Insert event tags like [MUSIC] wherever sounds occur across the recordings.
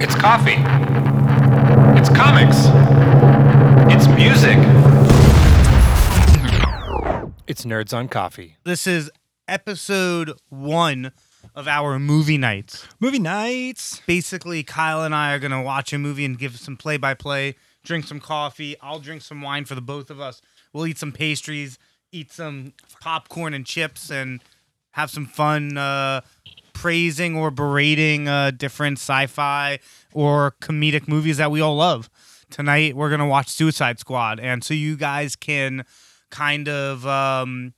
It's coffee. It's comics. It's music. It's Nerds on Coffee. This is episode one of our movie nights. Movie nights. Basically, Kyle and I are going to watch a movie and give some play by play, drink some coffee. I'll drink some wine for the both of us. We'll eat some pastries, eat some popcorn and chips, and have some fun uh, praising or berating uh, different sci fi or comedic movies that we all love. Tonight, we're to watch Suicide Squad. And so you guys can kind of. Um,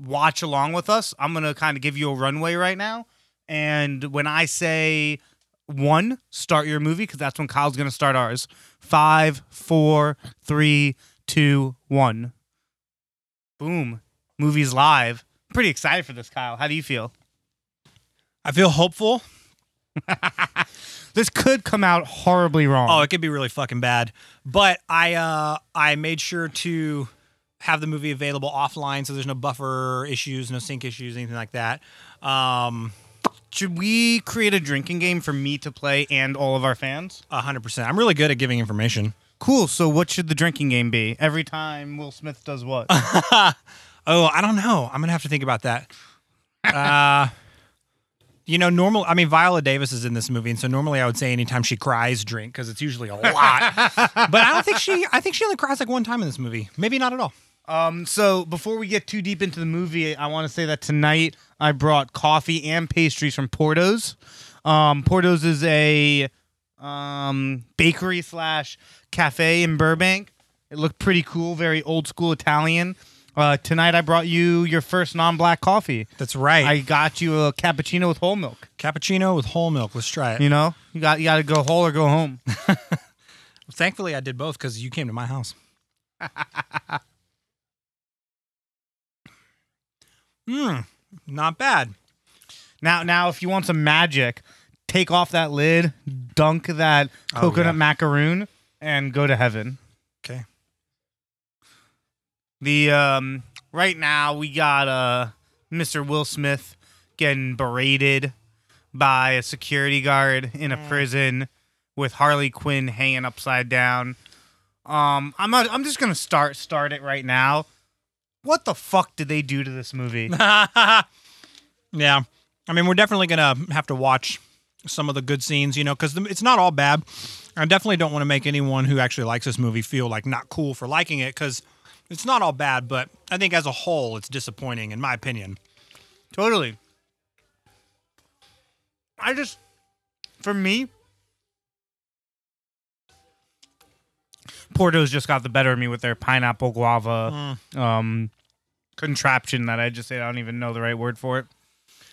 watch along with us. I'm gonna kind of give you a runway right now, and when I say one, start your movie because that's when Kyle's gonna start ours. Five, four, three, two, one. Boom. Movie's live. Pretty excited for this, Kyle. How do you feel? I feel hopeful. This could come out horribly wrong. Oh, it could be really fucking bad. But I uh I made sure to have the movie available offline so there's no buffer issues, no sync issues, anything like that. Um Should we create a drinking game for me to play and all of our fans? hundred percent. I'm really good at giving information. Cool. So, what should the drinking game be? Every time Will Smith does what? [LAUGHS] oh, I don't know. I'm gonna have to think about that. Uh You know, normal. I mean, Viola Davis is in this movie, and so normally I would say anytime she cries, drink because it's usually a lot. [LAUGHS] but I don't think she. I think she only cries like one time in this movie. Maybe not at all. Um, so before we get too deep into the movie, I want to say that tonight I brought coffee and pastries from Porto's. Um, Porto's is a um, bakery slash cafe in Burbank. It looked pretty cool, very old school Italian. Uh, tonight I brought you your first non-black coffee. That's right. I got you a cappuccino with whole milk. Cappuccino with whole milk. Let's try it. You know, you got you got to go whole or go home. [LAUGHS] Thankfully, I did both because you came to my house. Mmm, [LAUGHS] not bad. Now, now, if you want some magic, take off that lid, dunk that Oh, coconut yeah. macaroon, and go to heaven. Okay. The um, right now we got uh, Mr. Will Smith getting berated by a security guard in a prison with Harley Quinn hanging upside down. Um, I'm not, I'm just gonna start start it right now. What the fuck did they do to this movie? [LAUGHS] yeah. I mean, we're definitely to have to watch some of the good scenes, you know, because it's not all bad. I definitely don't want to make anyone who actually likes this movie feel like not cool for liking it because it's not all bad, but I think as a whole, it's disappointing, in my opinion. Totally. I just, for me, Porto's just got the better of me with their pineapple guava um, contraption that I just say I don't even know the right word for it.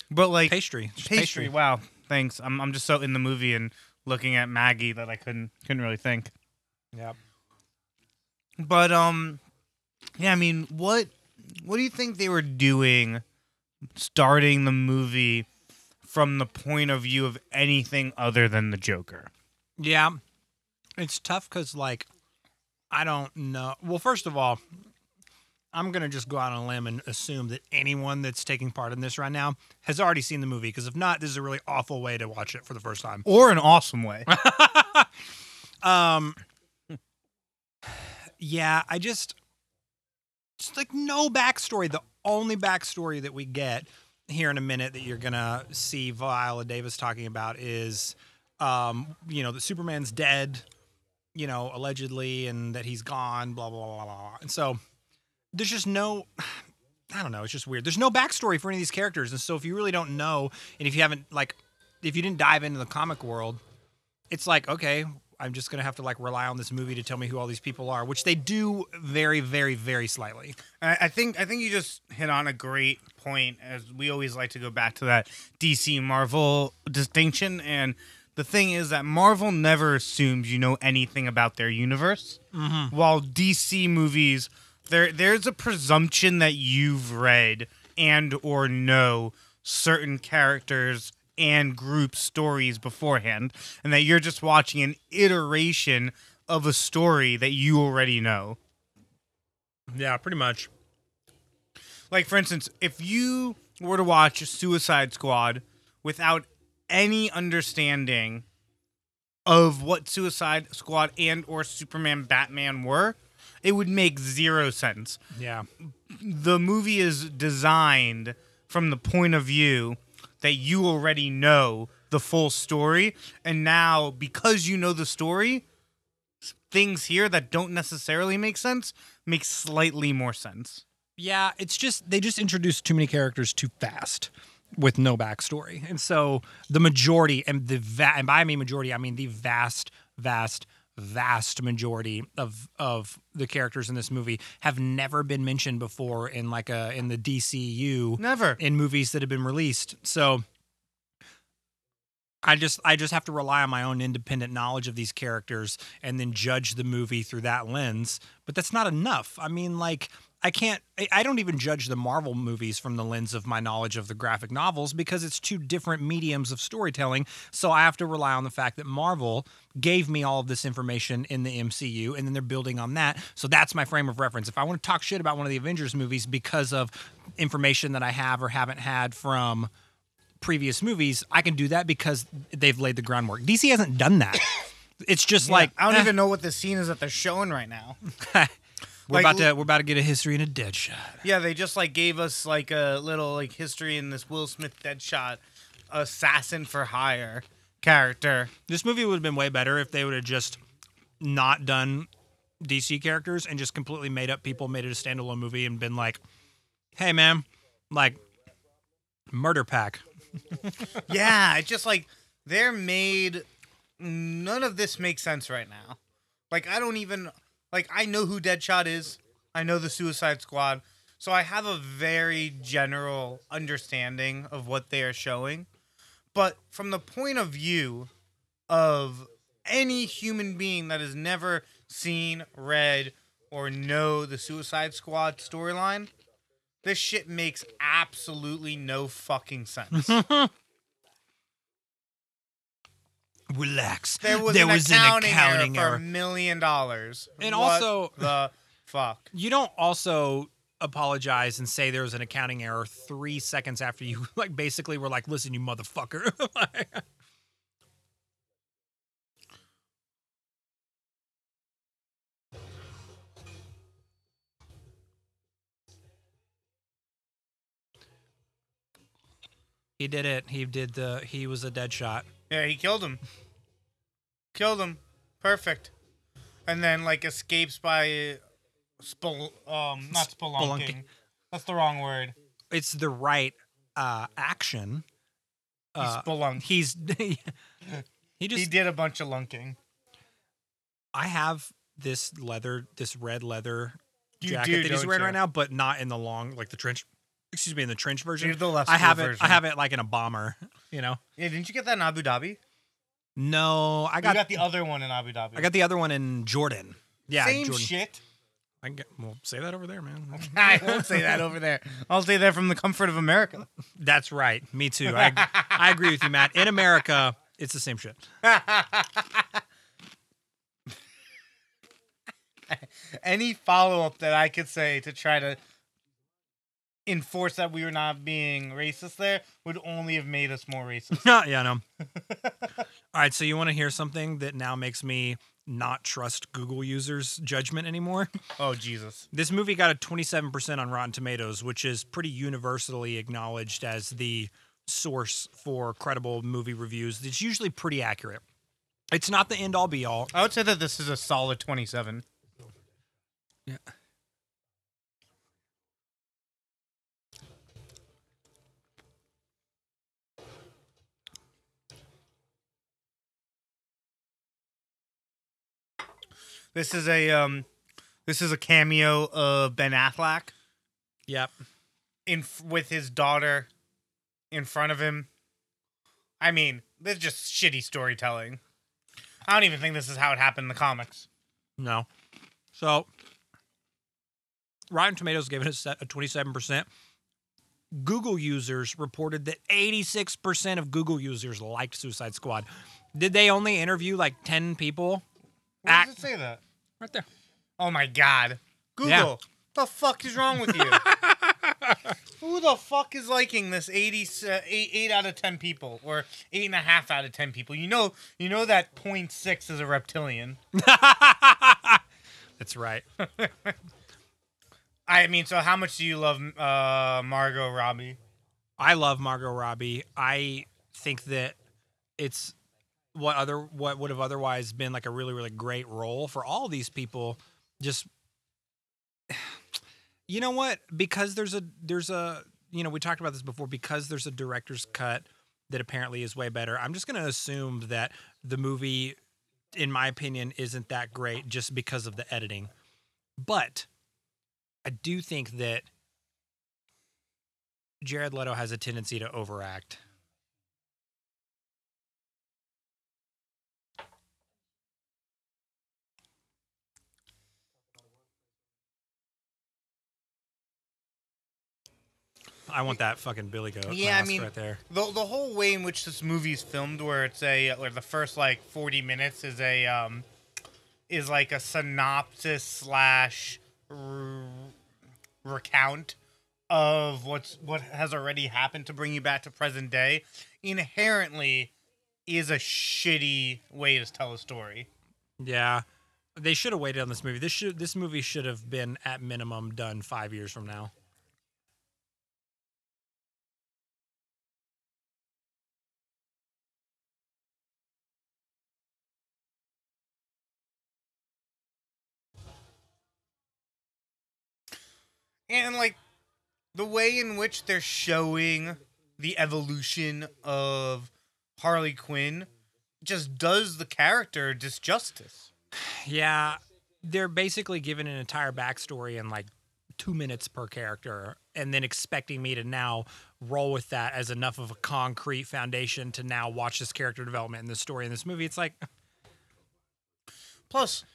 But like Pastry. It's just pastry, wow, thanks. I'm I'm just so in the movie and looking at Maggie that I couldn't couldn't really think. Yep. But um, yeah, I mean, what what do you think they were doing, starting the movie from the point of view of anything other than the Joker? Yeah. It's tough because, like, I don't know. Well, first of all, I'm going to just go out on a limb and assume that anyone that's taking part in this right now has already seen the movie. Because if not, this is a really awful way to watch it for the first time. Or an awesome way. [LAUGHS] Um, [SIGHS] yeah, I just, just like no backstory. The only backstory that we get here in a minute that you're gonna see Viola Davis talking about is, um, you know, that Superman's dead, you know, allegedly, and that he's gone, blah blah blah blah. blah. And so there's just no. [SIGHS] I don't know. It's just weird. There's no backstory for any of these characters, and so if you really don't know, and if you haven't like, if you didn't dive into the comic world, it's like okay i'm just gonna have to like rely on this movie to tell me who all these people are which they do very very very slightly I, I think I think you just hit on a great point. As we always like to go back to that DC Marvel distinction, and the thing is that Marvel never assumes you know anything about their universe, mm-hmm. while DC movies there there's a presumption that you've read and or know certain characters and group stories beforehand, and that you're just watching an iteration of a story that you already know. yeah pretty much Like for instance, if you were to watch Suicide Squad without any understanding of what Suicide Squad and or Superman Batman were, it would make zero sense. Yeah. The movie is designed from the point of view that you already know the full story and now because you know the story, things here that don't necessarily make sense make slightly more sense. Yeah, it's just they just introduced too many characters too fast with no backstory, and so the majority and the va- and by I mean majority, I mean the vast, vast, vast majority of of the characters in this movie have never been mentioned before in like a in the DCU Never. in movies that have been released. So I just I just have to rely on my own independent knowledge of these characters and then judge the movie through that lens. But that's not enough. I mean, like I can't I- don't even judge the Marvel movies from the lens of my knowledge of the graphic novels because it's two different mediums of storytelling. So I have to rely on the fact that Marvel gave me all of this information in the MCU and then they're building on that. So that's my frame of reference. If I want to talk shit about one of the Avengers movies because of information that I have or haven't had from previous movies, I can do that because they've laid the groundwork. DC hasn't done that. It's just like I don't eh, even know what the scene is that they're showing right now. [LAUGHS] we're like, about to we're about to get a history and a dead shot. Yeah, they just like gave us like a little like history in this Will Smith Deadshot assassin for hire character. This movie would have been way better if they would have just not done DC characters and just completely made up people, made it a standalone movie, and been like, "Hey, man, like murder pack." [LAUGHS] yeah, it's just like they're made. None of this makes sense right now. Like I don't even like I know who Deadshot is. I know the Suicide Squad, so I have a very general understanding of what they are showing. But from the point of view of any human being that has never seen, read, or know the Suicide Squad storyline, this shit makes absolutely no fucking sense. [LAUGHS] Relax. There was, there an, was accounting an accounting error, error. for a million dollars. And What also- the fuck. You don't also apologize and say there was an accounting error three seconds after you [LAUGHS] like basically were like, listen, you motherfucker. [LAUGHS] he did it. He did the he was a dead shot. Yeah, he killed him. Killed him. Perfect. And then like escapes by um not spelunking. Spelunking. That's the wrong word. It's the right uh action. He Uh, spelunked. he's [LAUGHS] he just He did a bunch of lunking. I have this leather, this red leather You jacket do, that he's wearing you? right now, but not in the long, like the trench. Excuse me, in the trench version. Here's the less I have it. version. I have it like in a bomber. [LAUGHS] You know. Yeah, didn't you get that in Abu Dhabi? No, I got. got, the other one in Abu Dhabi. I got the other one in Jordan. Yeah, Same Jordan. shit. I get, well, say that over there, man. [LAUGHS] I won't say that over there. I'll say that from the comfort of America. That's right. Me too. I I agree with you, Matt. In America, it's the same shit. [LAUGHS] Any follow up that I could say to try to enforce that we were not being racist there would only have made us more racist. [LAUGHS] yeah, no. All right, so you want to hear something that now makes me not trust Google users' judgment anymore? [LAUGHS] oh Jesus. This movie got a 27% on Rotten Tomatoes, which is pretty universally acknowledged as the source for credible movie reviews. It's usually pretty accurate. It's not the end all be all. I would say that this is a solid 27. Yeah. This is a um this is a cameo of Ben Affleck Yep. in f- with his daughter in front of him. I mean, this is just shitty storytelling. I don't even think this is how it happened in the comics. No. So Rotten Tomatoes gave it a 27%. Google users reported that 86% of Google users liked Suicide Squad. Did they only interview like 10 people? Where does it say that? Right there. Oh my god. Google. Yeah. The fuck is wrong with you? [LAUGHS] Who the fuck is liking this 80, uh, 8, 8 out of 10 people or 8.5 out of 10 people? You know you know that 0.6 is a reptilian. [LAUGHS] That's right. [LAUGHS] I mean, so how much do you love uh, Margot Robbie? I love Margot Robbie. I think that it's what other what would have otherwise been like a really really great role for all these people. Just [SIGHS] you know what? Because there's a there's a you know we talked about this before. Because there's a director's cut that apparently is way better. I'm just going to assume that the movie, in my opinion, isn't that great just because of the editing. But I do think that Jared Leto has a tendency to overact. I want that fucking Billy Goat. Yeah, I mean- right there. The the whole way in which this movie is filmed, where it's a where the first like forty minutes is a um is like a synopsis slash r- recount of what's what has already happened to bring you back to present day. Inherently, is a shitty way to tell a story. Yeah, they should have waited on this movie. This should this movie should have been at minimum done five years from now. And like the way in which they're showing the evolution of Harley Quinn just does the character disjustice. Yeah, they're basically giving an entire backstory in like two minutes per character, and then expecting me to now roll with that as enough of a concrete foundation to now watch this character development in the story in this movie. It's like, Plus,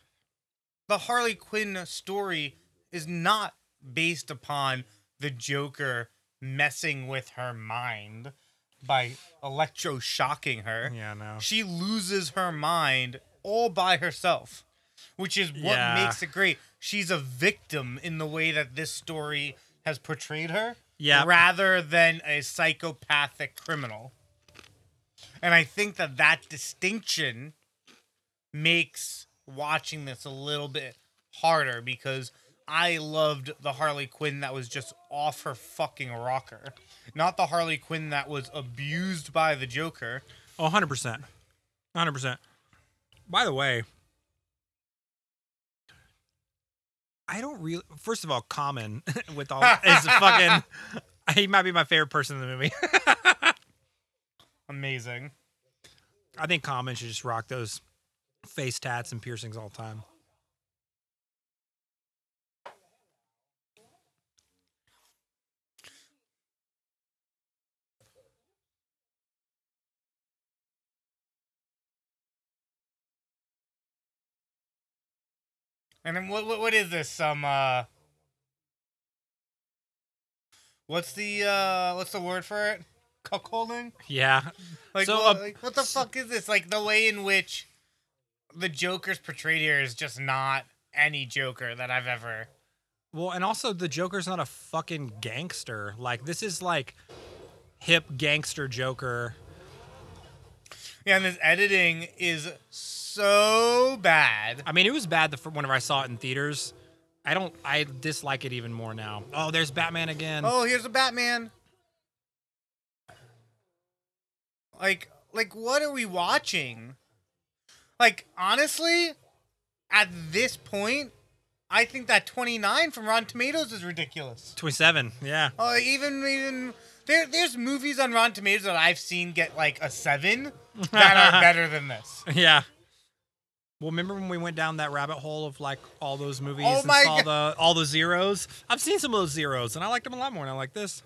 the Harley Quinn story is not based upon the Joker messing with her mind by electroshocking her. yeah, no. She loses her mind all by herself, which is what Yeah. makes it great. She's a victim in the way that this story has portrayed her, Yeah. rather than a psychopathic criminal. And I think that that distinction makes watching this a little bit harder because I loved the Harley Quinn that was just off her fucking rocker. Not the Harley Quinn that was abused by the Joker. Oh, 100%. 100%. By the way, I don't really. First of all, Common [LAUGHS] with all is [LAUGHS] fucking. He might be my favorite person in the movie. Amazing. I think Common should just rock those face tats and piercings all the time. And then what what, what is this? Some uh What's the uh what's the word for it? Cuckolding? Yeah. Like, So, what, uh, like what the fuck is this? Like the way in which the Joker's portrayed here is just not any Joker that I've ever Well, and also the Joker's not a fucking gangster. Like this is like hip gangster Joker. And this editing is so bad. I mean, it was bad the whenever I saw it in theaters. I don't. I dislike it even more now. Oh, there's Batman again. Oh, here's a Batman. Like, like, what are we watching? Like, honestly, at this point, I think that 29 from Rotten Tomatoes is ridiculous. 27. Yeah. Oh, even even there, there's movies on Rotten Tomatoes that I've seen get like a seven that are [LAUGHS] better than this. Yeah. Well, remember when we went down that rabbit hole of like all those movies Oh and saw God. the all the zeros? I've seen some of those zeros, and I liked them a lot more And I like this.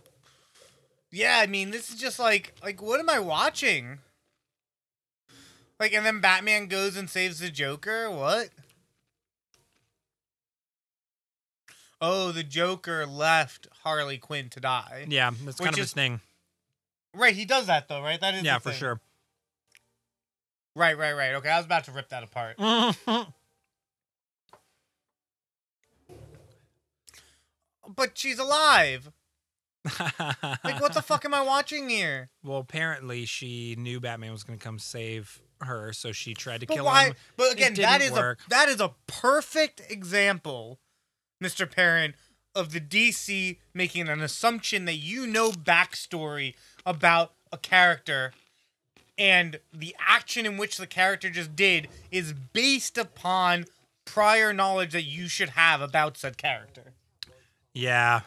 Yeah, I mean, this is just like like what am I watching? Like, and then Batman goes and saves the Joker. What? Oh, the Joker left Harley Quinn to die. Yeah, that's kind of is- his thing. Right, he does that though, right? That is Yeah, for thing. sure. Right, right, right. Okay, I was about to rip that apart. [LAUGHS] But she's alive. [LAUGHS] Like, what the fuck am I watching here? Well, apparently she knew Batman was going to come save her, so she tried to But kill why? him. But again, that work. a that is a perfect example, Mr. Perrin, of the DC making an assumption that you know backstory about a character, and the action in which the character just did is based upon prior knowledge that you should have about said character. Yeah.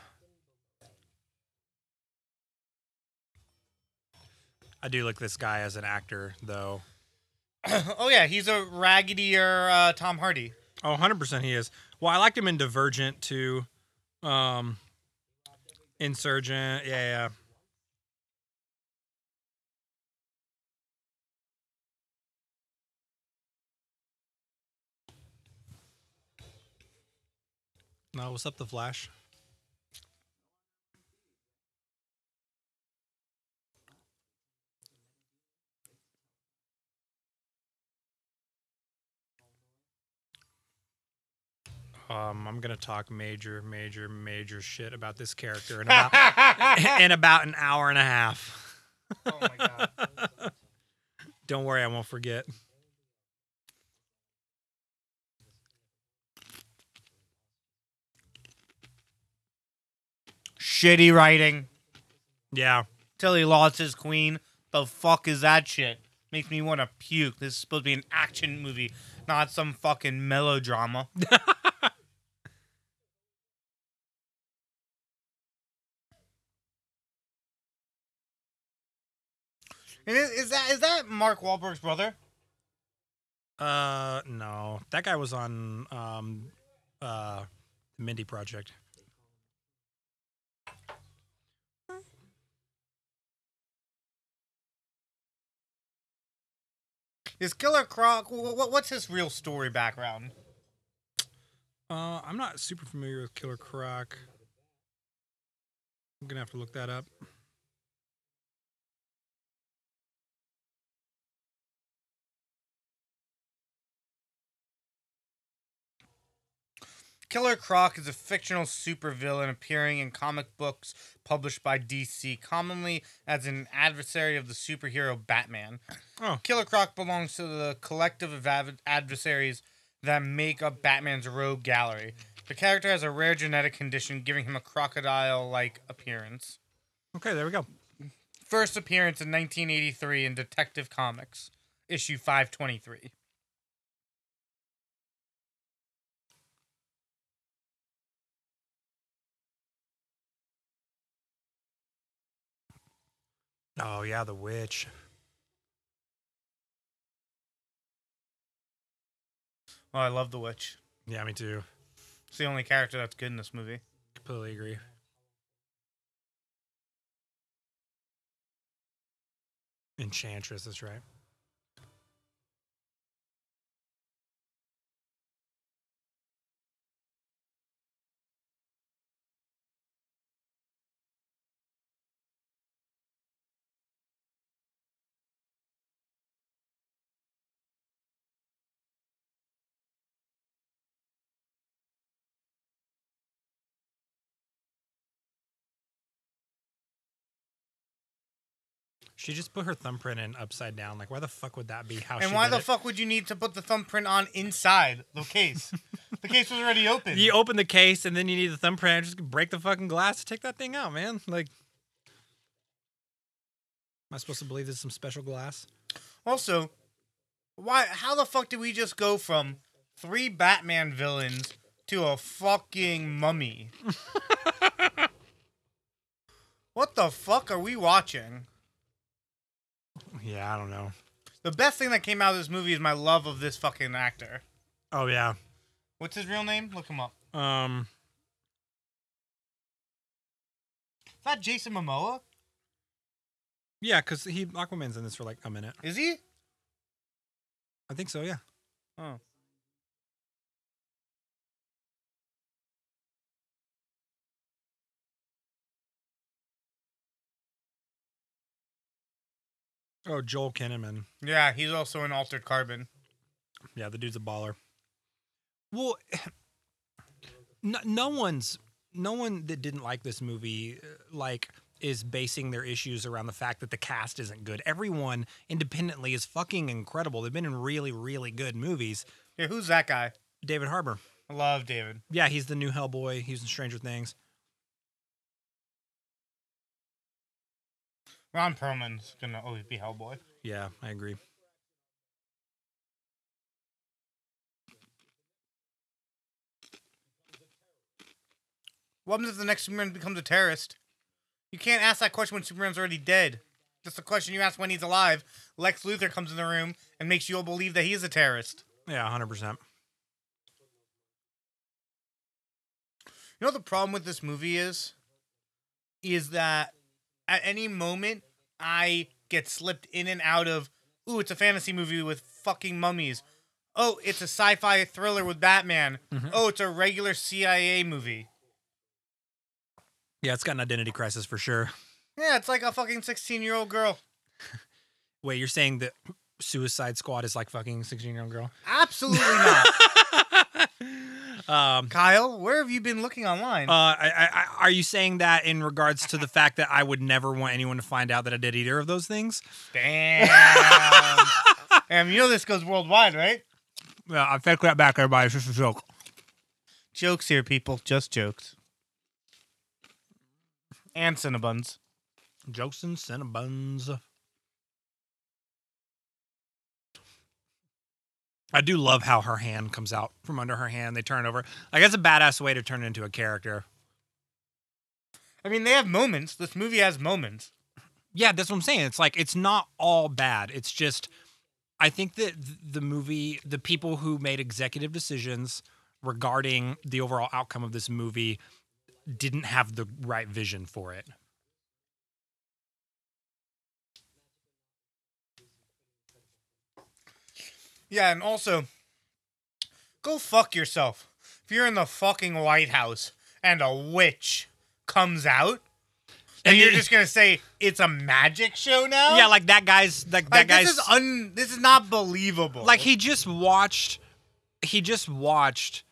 I do like this guy as an actor, though. [CLEARS THROAT] oh yeah, he's a raggedier uh, Tom Hardy. Oh, 100% he is. Well, I liked him in Divergent, too. Um, Insurgent. Yeah, yeah. No, what's up, The Flash? Um, I'm gonna talk major, major, major shit about this character in about [LAUGHS] in about an hour and a half. Oh my god. [LAUGHS] Don't worry, I won't forget. Shitty writing. Yeah, Till he lost his queen. The fuck is that shit? Makes me want to puke. This is supposed to be an action movie, not some fucking melodrama. [LAUGHS] is, is that is that Mark Wahlberg's brother? Uh, no, that guy was on um, uh, the Mindy Project. Is Killer Croc? wh- wh- What's his real story background? Uh, I'm not super familiar with Killer Croc. I'm gonna have to look that up. Killer Croc is a fictional supervillain appearing in comic books published by DC, commonly as an adversary of the superhero Batman. Oh. Killer Croc belongs to the collective of adversaries that make up Batman's rogue gallery. The character has a rare genetic condition giving him a crocodile like appearance. Okay, there we go. First appearance in 1983 in Detective Comics, issue 523. Oh yeah, the witch. Oh, I love the witch. Yeah, me too. It's the only character that's good in this movie. Completely agree. Enchantress, that's right. She just put her thumbprint in upside down. Like, why the fuck would that be? How? And she why did the it? fuck would you need to put the thumbprint on inside the case? the case was already open. You open the case and then you need the thumbprint. Just break the fucking glass to take that thing out, man. Like, am I supposed to believe this is some special glass? Also, why? How the fuck did we just go from three Batman villains to a fucking mummy? [LAUGHS] what the fuck are we watching? Yeah, I don't know. The best thing that came out of this movie is my love of this fucking actor. Oh yeah. What's his real name? Look him up. Um. Is that Jason Momoa? Yeah, because he Aquaman's in this for like a minute. Is he? I think so. Yeah. Oh. Oh, Joel Kinnaman. Yeah, he's also in Altered Carbon. Yeah, the dude's a baller. Well, [SIGHS] no, no one's no one that didn't like this movie uh, like is basing their issues around the fact that the cast isn't good. Everyone independently is fucking incredible. They've been in really, really good movies. Yeah, who's that guy? David Harbour. I love David. Yeah, he's the new Hellboy. He's in Stranger Things. Ron Perlman's gonna always be Hellboy. Yeah, I agree. What happens if the next Superman becomes a terrorist? You can't ask that question when Superman's already dead. That's the question you ask when he's alive. Lex Luthor comes in the room and makes you all believe that he is a terrorist. Yeah, 100%. You know what the problem with this movie is? Is that at any moment I get slipped in and out of, ooh, it's a fantasy movie with fucking mummies. Oh, it's a sci-fi thriller with Batman. Mm-hmm. Oh, it's a regular CIA movie. Yeah, it's got an identity crisis for sure. Yeah, it's like a fucking 16-year-old girl. [LAUGHS] Wait, you're saying that Suicide Squad is like fucking 16 year old girl? Absolutely not. [LAUGHS] Um, Kyle, where have you been looking online? uh, I, I, I, are you saying that in regards to the fact that I would never want anyone to find out that I did either of those things? Damn. [LAUGHS] Damn, you know this goes worldwide, right? Yeah, I take that back, everybody. It's just a joke. Jokes here, people. Just jokes. And Cinnabons. Jokes and Cinnabons. I do love how her hand comes out from under her hand. They turn it over. Like that's a badass way to turn it into a character. I mean, they have moments. This movie has moments. Yeah, that's what I'm saying. It's like it's not all bad. It's just I think that the movie, the people who made executive decisions regarding the overall outcome of this movie didn't have the right vision for it. Yeah, and also, go fuck yourself. If you're in the fucking White House and a witch comes out, and, And you're it- just gonna say it's a magic show now? Yeah, like that guy's like, Like, that guy's this is un. This is not believable. like he just watched he just watched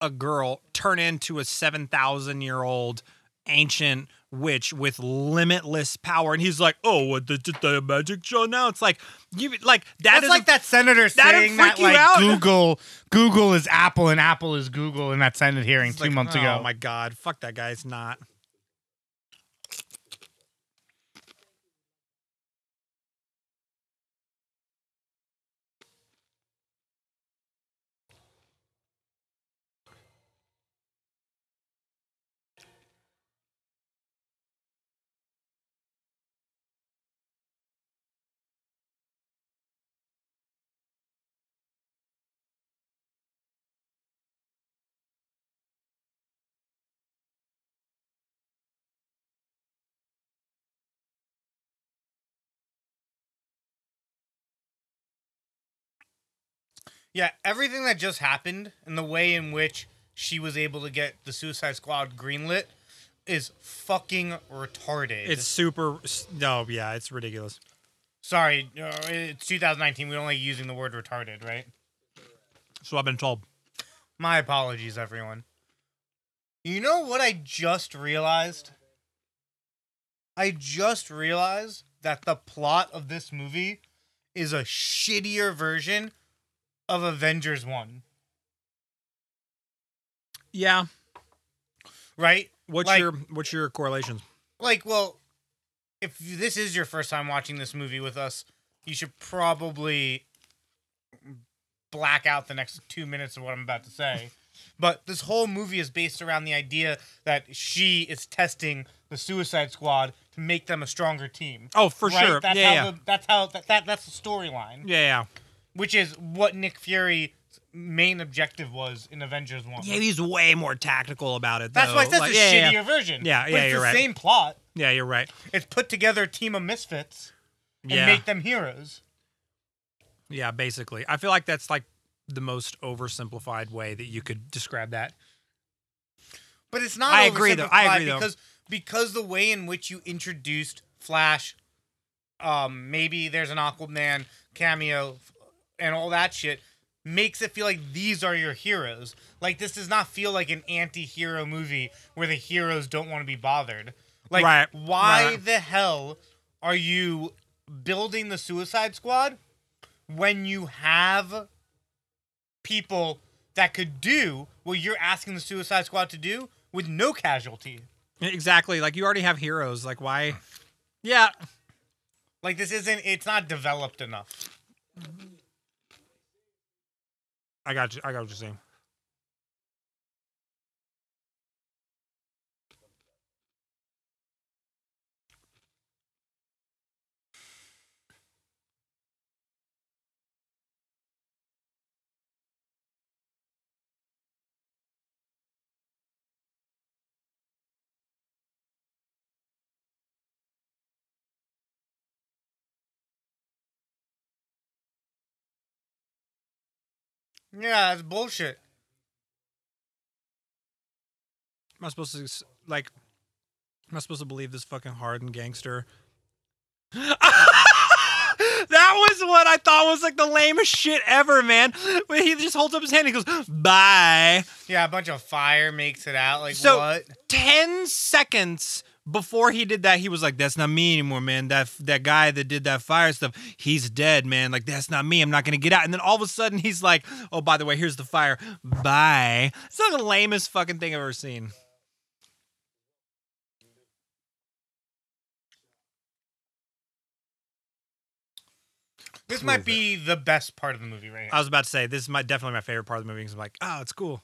a girl turn into a 7000 year old ancient witch with limitless power and he's like oh what the, the, magic show now it's like you like that That's is like that senator that'd saying freak that you like out. Google Google is Apple and Apple is Google in that Senate hearing it's two like, months ago. oh my god fuck that guy it's not Yeah, everything that just happened and the way in which she was able to get the Suicide Squad greenlit is fucking retarded. it's super no yeah it's ridiculous sorry, uh, it's 2019. We don't like using the word retarded, right? so i've been told My apologies, everyone. You know what I just realized? I just realized that the plot of this movie is a shittier version of Avengers 1, yeah. Right? what's Like- your what's your correlations? Like well if this is your first time watching this movie with us you should probably black out the next two minutes of what i'm about to say. [LAUGHS] But this whole movie is based around the idea that she is testing the suicide squad to make them a stronger team. Oh for right? sure. That's yeah how yeah. The, that's how that, that that's the storyline. Yeah yeah which is what nick fury's main objective was in avengers 1 yeah he's way more tactical about it that's though. why I said Like, it's a yeah, yeah, shittier yeah. version. Yeah, but it's you're the right. same plot. yeah you're right It's put together a team of misfits and Yeah. make them heroes. Yeah, basically. I feel like that's like the most oversimplified way that you could describe that. But it's not. I agree, though. I agree, though. because because the way in which you introduced Flash, um, maybe there's an Aquaman cameo, and all that shit. makes it feel like these are your heroes. Like this does not feel like an anti-hero movie where the heroes don't want to be bothered. Like Right, why right. the hell are you building the Suicide Squad when you have people that could do what you're asking the Suicide Squad to do with no casualty? Exactly. Like you already have heroes. Like why? Yeah. Like this isn't it's not developed enough. I got you. I got what you're saying. Yeah, that's bullshit. Am I supposed to like? Am I supposed to believe this fucking hardened gangster? [LAUGHS] that was what I thought was like the lamest shit ever, man. When he just holds up his hand, and he goes, "Bye." Yeah, a bunch of fire makes it out. Like So- what? Ten seconds before he did that, he was like, "That's not me anymore, man. That that guy that did that fire stuff, he's dead, man. Like that's not me. I'm not gonna get out." And then all of a sudden, he's like, "Oh, by the way, here's the fire. Bye." It's not the lamest fucking thing I've ever seen. This might be the best part of the movie right here. I was about to say this is my definitely my favorite part of the movie because I'm like, oh, it's cool.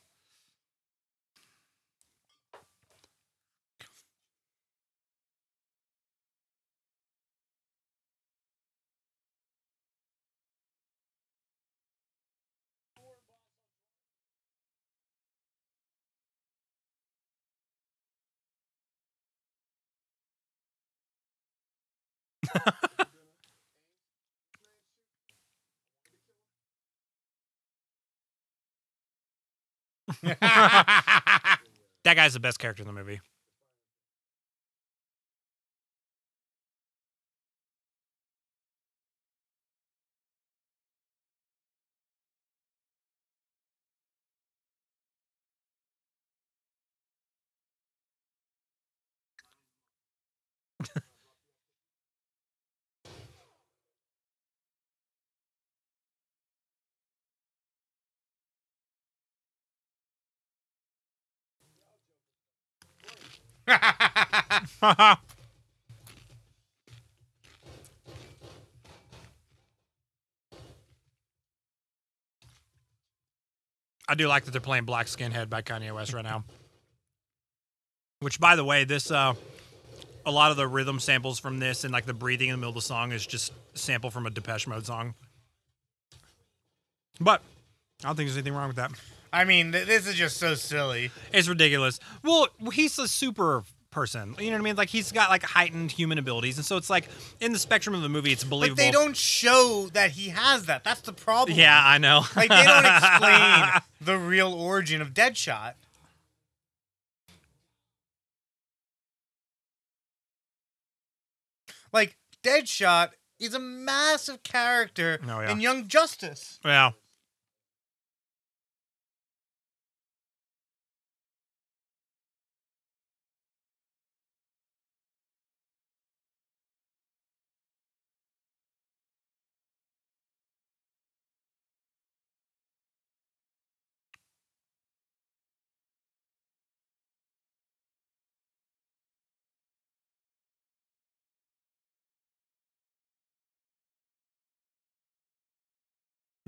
[LAUGHS] That guy's the best character in the movie. I do like that they're playing Black Skinhead by Kanye West right now. Which, by the way, this uh, a lot of the rhythm samples from this and like the breathing in the middle of the song is just sample from a Depeche Mode song. But I don't think there's anything wrong with that. I mean, th- this is just so silly. It's ridiculous. Well, he's a super person. You know what I mean? Like he's got like heightened human abilities, and so it's like in the spectrum of the movie, it's But believable. they don't show that he has that. That's the problem. Yeah, I know. [LAUGHS] Like they don't explain [LAUGHS] the real origin of Deadshot. Like Deadshot is a massive character Oh, yeah. in Young Justice. yeah.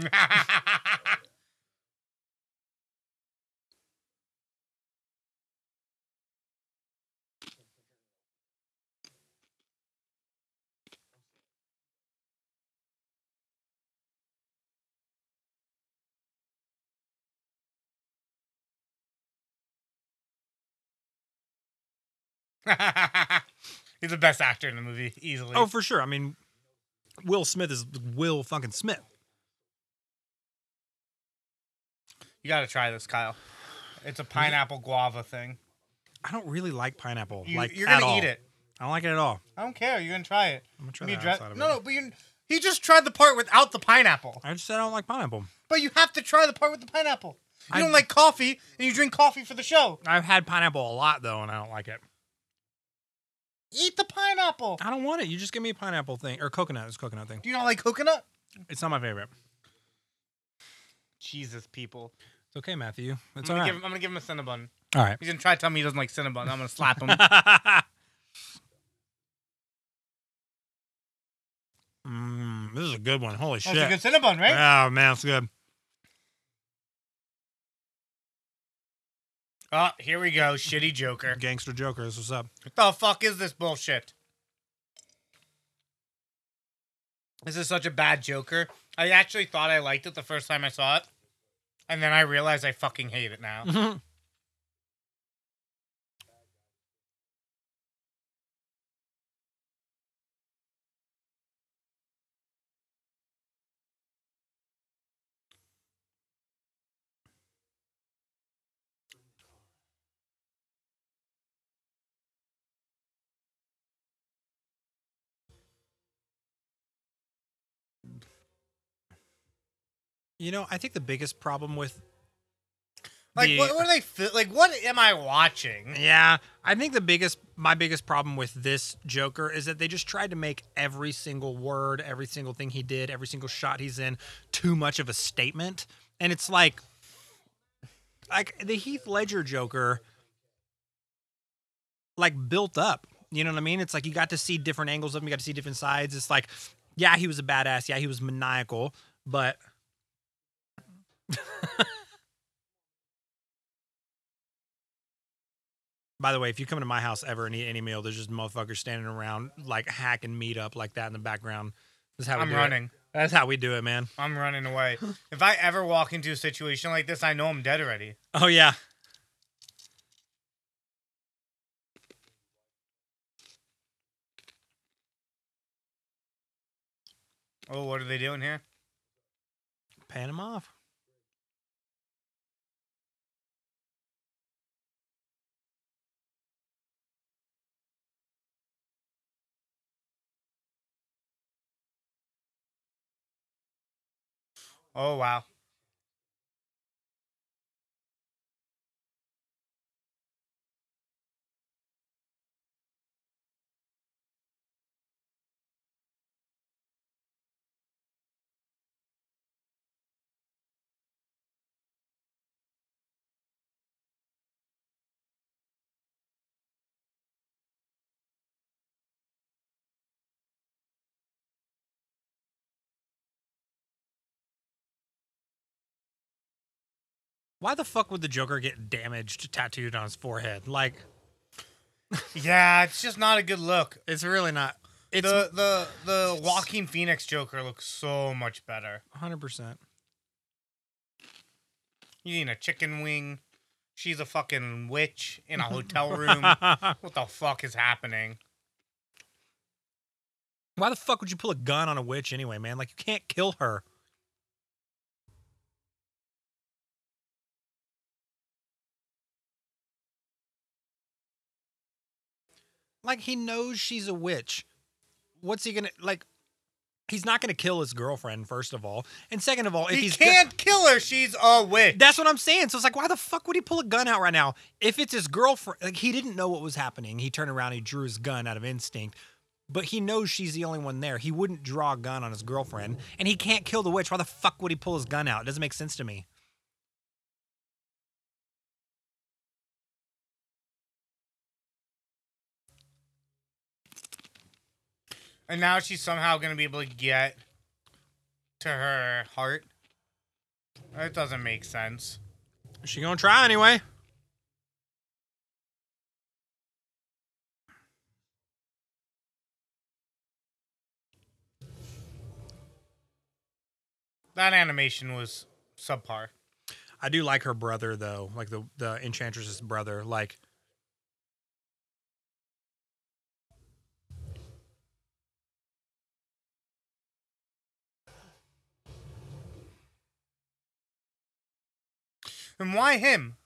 [LAUGHS] He's the best actor in the movie, easily. Oh, for sure. I mean, Will Smith is Will fucking Smith. You got to try this, Kyle. It's a pineapple guava thing. I don't really like pineapple. You, like you're gonna all. eat it. I don't like it at all. I don't care. You're gonna try it. I'm gonna try Let me the dre- outside of no, it. no, but you He just tried the part without the pineapple. I just said I don't like pineapple. But you have to try the part with the pineapple. You I- don't like coffee, and you drink coffee for the show. I've had pineapple a lot though, and I don't like it. Eat the pineapple. I don't want it. You just give me a pineapple thing or coconut. It's coconut thing. Do you not like coconut? It's not my favorite. Jesus, people. It's okay, Matthew. It's I'm, all gonna right. give him, I'm gonna give him a Cinnabon. all right. He's gonna try to tell me he doesn't like Cinnabon. I'm gonna slap him. [LAUGHS] mm, this is a good one. Holy That's shit! a good Cinnabon, right? Oh man, it's good. Oh, here we go. Shitty Joker. Gangster Joker. This what's up. What the fuck is this bullshit? This is such a bad Joker. I actually thought I liked it the first time I saw it. And then I realized I fucking hate it now. [LAUGHS] You know, I think the biggest problem with Like, the- what, what do they? Like, what am I watching? Yeah, I think the biggest, my biggest problem with this Joker is that they just tried to make every single word, every single thing he did, every single shot he's in, too much of a statement, and it's like, like the Heath Ledger Joker, like built up. You know what I mean? It's like you got to see different angles of him, you got to see different sides. It's like, yeah, he was a badass, yeah, he was maniacal, but. By the way, if you come to my house ever and eat any meal, there's just motherfuckers standing around like hacking meat up like that in the background. This is how we I'm do running. It. That's how we do it, man. I'm running away. [LAUGHS] if I ever walk into a situation like this, I know I'm dead already. Oh yeah. Oh, what are they doing here? Pan him off. Oh, wow. Why the fuck would the Joker get damaged tattooed on his forehead? Like, Yeah, it's just not a good look. it's really not. It's the the the Joaquin Phoenix Joker looks so much better. 100%. You need a chicken wing. She's a fucking witch in a hotel [LAUGHS] room. what the fuck is happening? Why the fuck would you pull a gun on a witch anyway, man? Like, you can't kill her. Like, he knows she's a witch. What's he gonna, like, he's not gonna kill his girlfriend, first of all. And second of all, if he he's can't kill her. She's a witch. That's what I'm saying. So it's like, why the fuck would he pull a gun out right now? If it's his girlfriend, like he didn't know what was happening. He turned around, he drew his gun out of instinct, but he knows she's the only one there. He wouldn't draw a gun on his girlfriend, and he can't kill the witch. Why the fuck would he pull his gun out? It doesn't make sense to me. And now she's somehow gonna be able to get to her heart. That doesn't make sense. Is She gonna try anyway. That animation was subpar. I do like her brother though, like the the enchantress's brother. Like And why him?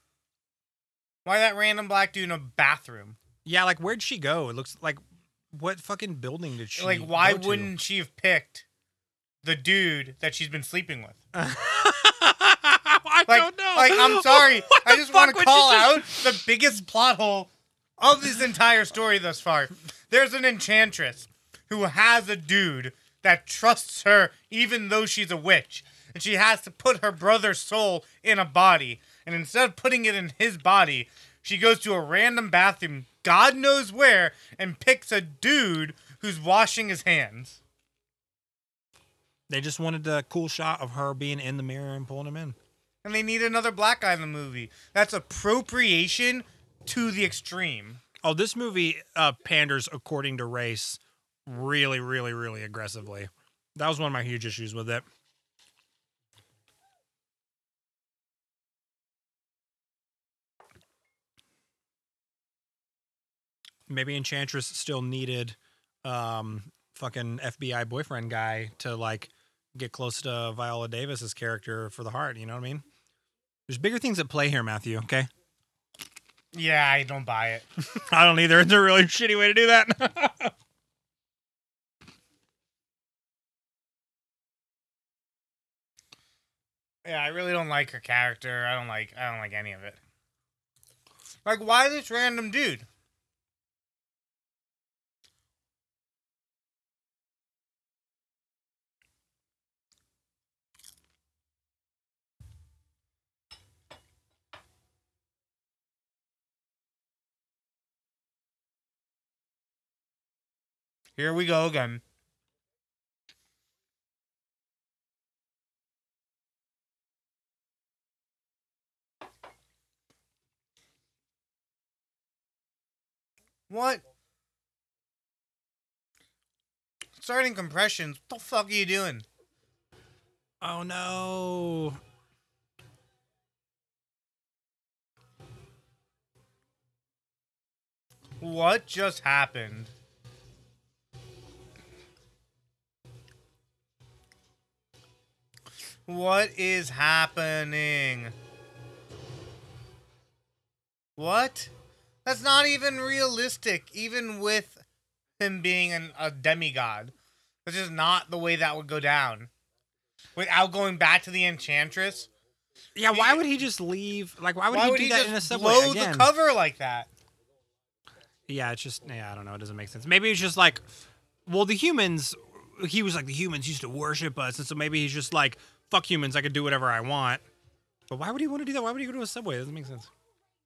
Why that random black dude in a bathroom? yeah, like where'd she go? It looks like what fucking building did she like, why wouldn't she have picked the dude that she's been sleeping with. [LAUGHS] I Like, don't know. like I'm sorry, [LAUGHS] I just want to call just- out the biggest plot hole of this entire story thus far. There's an enchantress who has a dude that trusts her even though she's a witch. And she has to put her brother's soul in a body. And instead of putting it in his body, she goes to a random bathroom, God knows where, and picks a dude who's washing his hands. They just wanted a cool shot of her being in the mirror and pulling him in. And they need another black guy in the movie. That's appropriation to the extreme. Oh, this movie uh, panders according to race really, really, really aggressively. That was one of my huge issues with it. Maybe Enchantress still needed um fucking FBI boyfriend guy to like get close to Viola Davis's character for the heart, you know what I mean? There's bigger things at play here, Matthew, okay? Yeah, I don't buy it. [LAUGHS] I don't either. It's a really shitty way to do that. [LAUGHS] Yeah, I really don't like her character. I don't like I don't like any of it. Like why this random dude? Here we go again. What? Starting compressions. What the fuck are you doing? oh no. What just happened? What is happening? What? That's not even realistic, even with him being an, a demigod. That's just not the way that would go down. Without going back to the Enchantress, Yeah, why would he just leave? Like, why would why he would do he that in a subway blow again? the cover like that? Yeah, it's just yeah, I don't know. It doesn't make sense. Maybe it's just like, well, the humans. He was like the humans used to worship us, and so maybe he's just like, fuck humans. I could do whatever I want. But why would he want to do that? Why would he go to a subway? It doesn't make sense.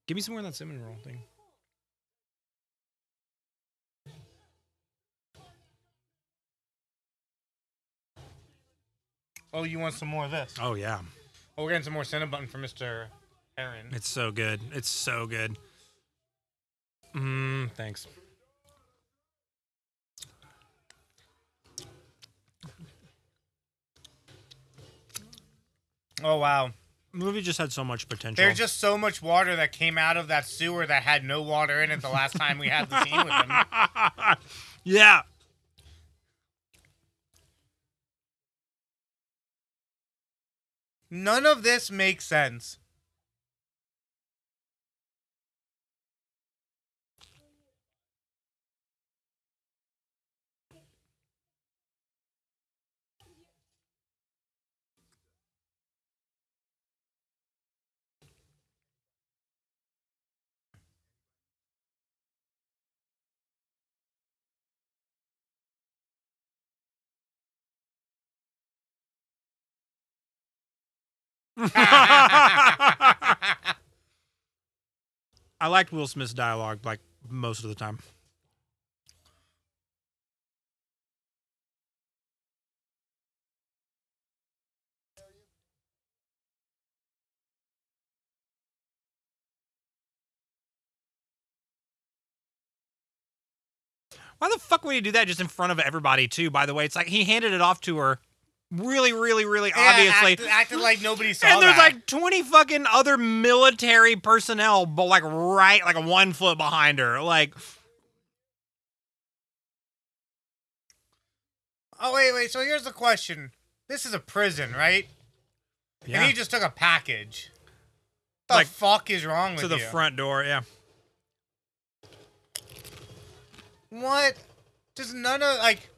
Give me some more of that cinnamon roll thing. Oh, you want some more of this? Oh yeah, Oh, we're getting some more Cinnabon from Mr. Aaron. it's so good. It's so good. Mmm, thanks. Oh wow. The movie just had so much potential. There's just so much water that came out of that sewer that had no water in it the last time we had the scene with him. [LAUGHS] yeah. None of this makes sense. I liked Will Smith's dialogue like most of the time. Why the fuck would he do that just in front of everybody too? By the way, it's like he handed it off to her, really, really, really Yeah, obviously, act- acted like nobody saw and there's that. like 20 fucking other military personnel, but like right, like one foot behind her. Like, oh wait, wait. So here's the question: This is a prison, right? yeah, And he just took a package. The Like, fuck is wrong with you? to the you? front door. Yeah. What? Does none of like.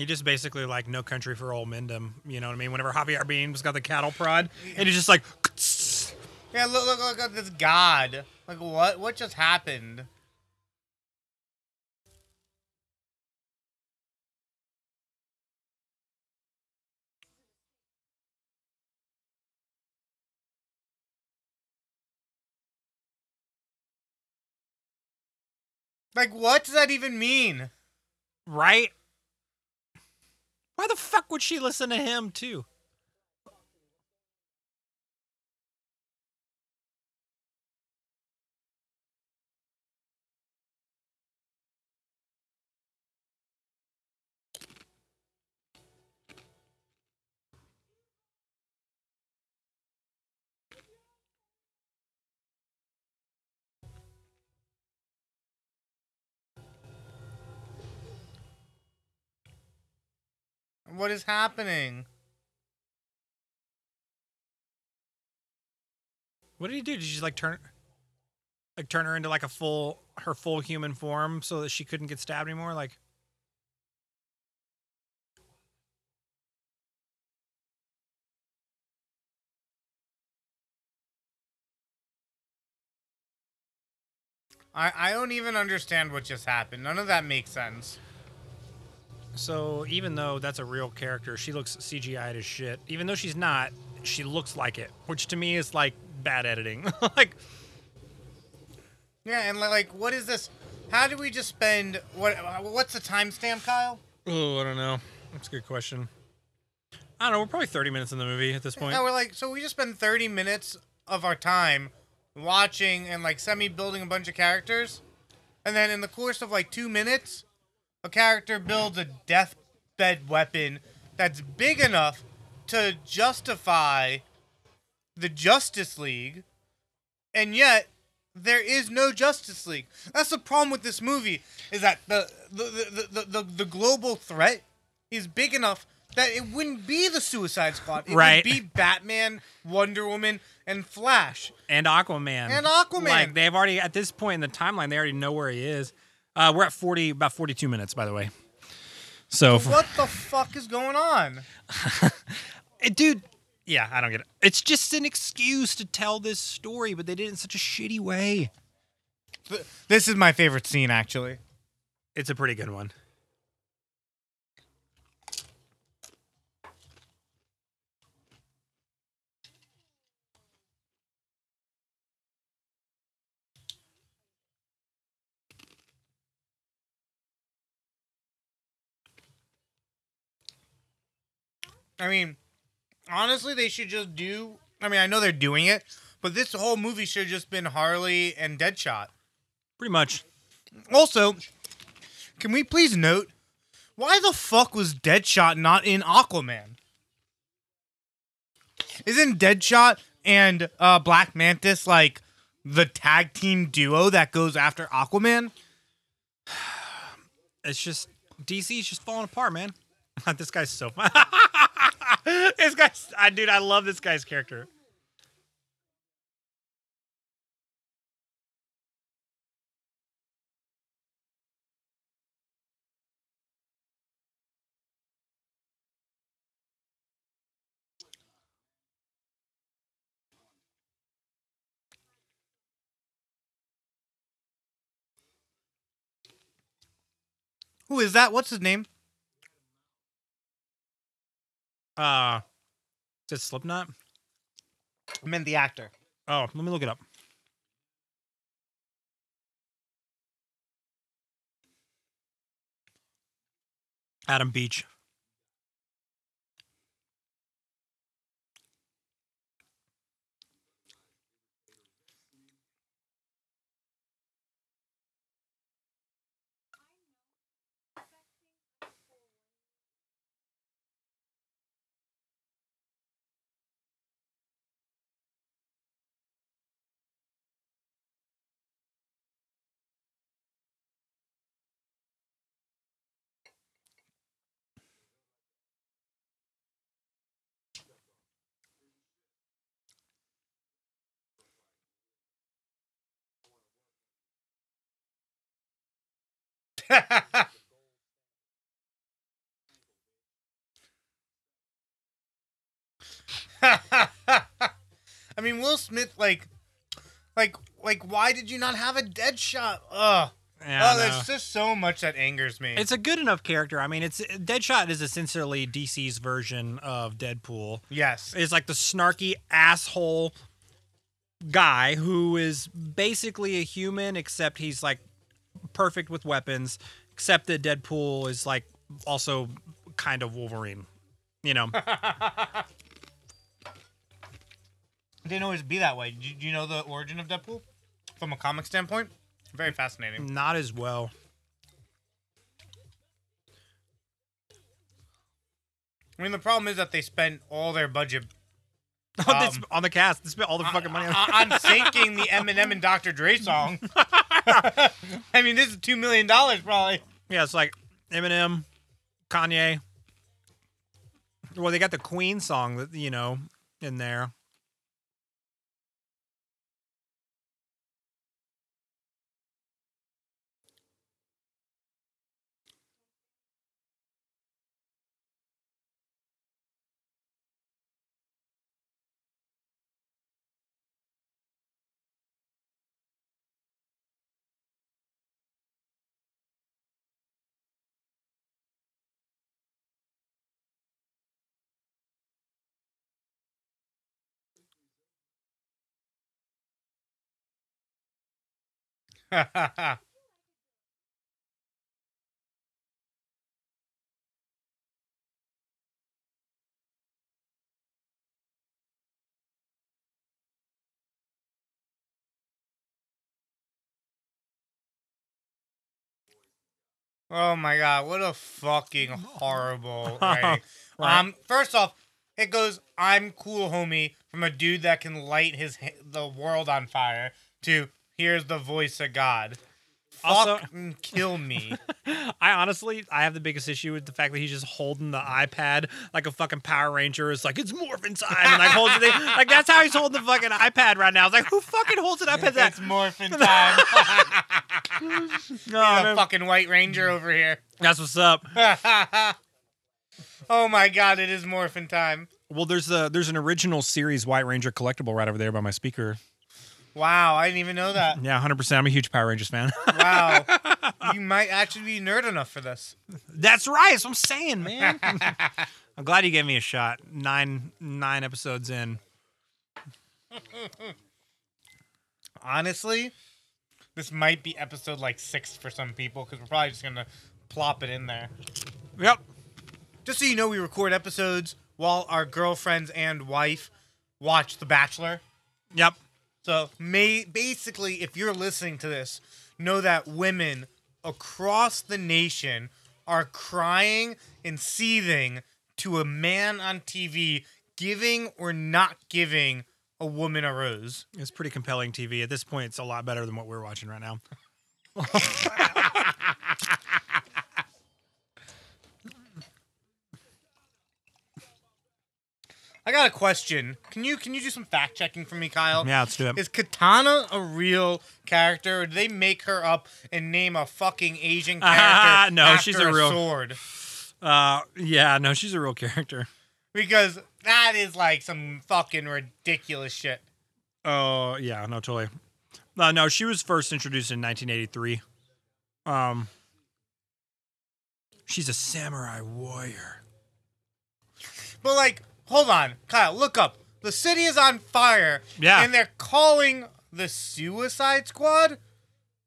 He just basically like no country for old Mendham. You know what I mean? Whenever Javier Bardem's got the cattle prod, and he's just like, [LAUGHS] Yeah, look, look, look at this god. Like, what? What just happened? Like, what does that even mean? right? Why the fuck would she listen to him too? What is happening? What did he do? Did she like turn, like turn her into like a full her full human form so that she couldn't get stabbed anymore? Like, I, I don't even understand what just happened. None of that makes sense. So even though that's a real character, she looks CGI'd as shit. Even though she's not, she looks like it, which to me is like bad editing. [LAUGHS] like, Yeah, and like, what is this? How do we just spend what? Uh, what's the timestamp, Kyle? oh, I don't know. That's a good question. I don't know. We're probably thirty minutes in the movie at this point. And we're like, so we just spend thirty minutes of our time watching and like semi building a bunch of characters, and then in the course of like two minutes, a character builds a deathbed weapon that's big enough to justify the Justice League, and yet there is no Justice League. That's the problem with this movie is that the the the, the, the, the global threat is big enough that it wouldn't be the Suicide Squad. It Right. would be Batman, Wonder Woman, and Flash. and Aquaman. And Aquaman. Like they've already at this point in the timeline, they already know where he is. Uh, we're at forty, about forty-two minutes, by the way. So, for- What the fuck is going on? [LAUGHS] Dude, yeah, I don't get it. It's just an excuse to tell this story, but they did it in such a shitty way. This is my favorite scene, actually. It's a pretty good one. I mean, honestly, they should just do. I mean, I know they're doing it, but this whole movie should have just been Harley and Deadshot. Pretty much. Also, can we please note why the fuck was Deadshot not in Aquaman? Isn't Deadshot and uh, Black Mantis like the tag team duo that goes after Aquaman? [SIGHS] It's just DC's just falling apart, man. [LAUGHS] this guy's so fun. [LAUGHS] this guy's, I dude, I love this guy's character. Who is that? What's his name? Uh, is it Slipknot? I meant the actor. Oh, let me look it up. Adam Beach. [LAUGHS] I mean, Will Smith, like, like, like, why did you not have a dead shot? Ugh. Yeah, oh, there's just so much that angers me. It's a good enough character. I mean, it's Deadshot is essentially DC's version of Deadpool. Yes, it's like the snarky asshole guy who is basically a human, except he's like perfect with weapons. Except that Deadpool is like also kind of Wolverine. You know, It [LAUGHS] didn't always be that way. Do you, you know the origin of Deadpool from a comic standpoint? Very fascinating. not as well. I mean, the problem is that they spent all their budget [LAUGHS] on, Um, on the cast, they spent all the fucking money on. on, on syncing the Eminem and Dr. Dre song. [LAUGHS] [LAUGHS] I mean, this is two million dollars probably. Yeah, it's like Eminem, Kanye. Well, they got the Queen song that you know in there. [LAUGHS] oh my god, what a fucking horrible. [LAUGHS] Right. Um, first off, it goes, "I'm cool, homie," from a dude that can light his the world on fire to here's the voice of God. Also- Fucking kill me. [LAUGHS] I honestly, I have the biggest issue with the fact that he's just holding the iPad like a fucking Power Ranger. It's like it's morphin time, and like holds it. [LAUGHS] Like that's how he's holding the fucking iPad right now. It's like who fucking holds an iPad that? it's morphin time. No, [LAUGHS] the oh, man. fucking White Ranger over here. that's what's up. oh my god, it is morphin time. Well, there's a there's an original series White Ranger collectible right over there by my speaker. Wow, I didn't even know that. Yeah, hundred percent. I'm a huge Power Rangers fan. [LAUGHS] Wow. you might actually be nerd enough for this. That's right. That's what I'm saying, man. [LAUGHS] I'm glad you gave me a shot. Nine nine episodes in. Honestly, this might be episode like six for some people because we're probably just gonna plop it in there. Yep. Just so you know, we record episodes while our girlfriends and wife watch The Bachelor. Yep. So, may basically, if you're listening to this, know that women across the nation are crying and seething to a man on TV giving or not giving a woman a rose. It's pretty compelling TV. At this point, it's a lot better than what we're watching right now. [LAUGHS] I got a question. Can you can you do some fact checking for me, Kyle? Yeah, let's do it. Is Katana a real character, or do they make her up and name a fucking Asian [LAUGHS] character? Ah, [LAUGHS] no, after she's a real- sword. Uh, yeah, no, she's a real character. Because that is like some fucking ridiculous shit. Oh, yeah, no, totally. Uh, no, she was first introduced in 1983. Um, she's a samurai warrior. But like, hold on, Kyle, look up. The city is on fire. Yeah. And they're calling the Suicide Squad.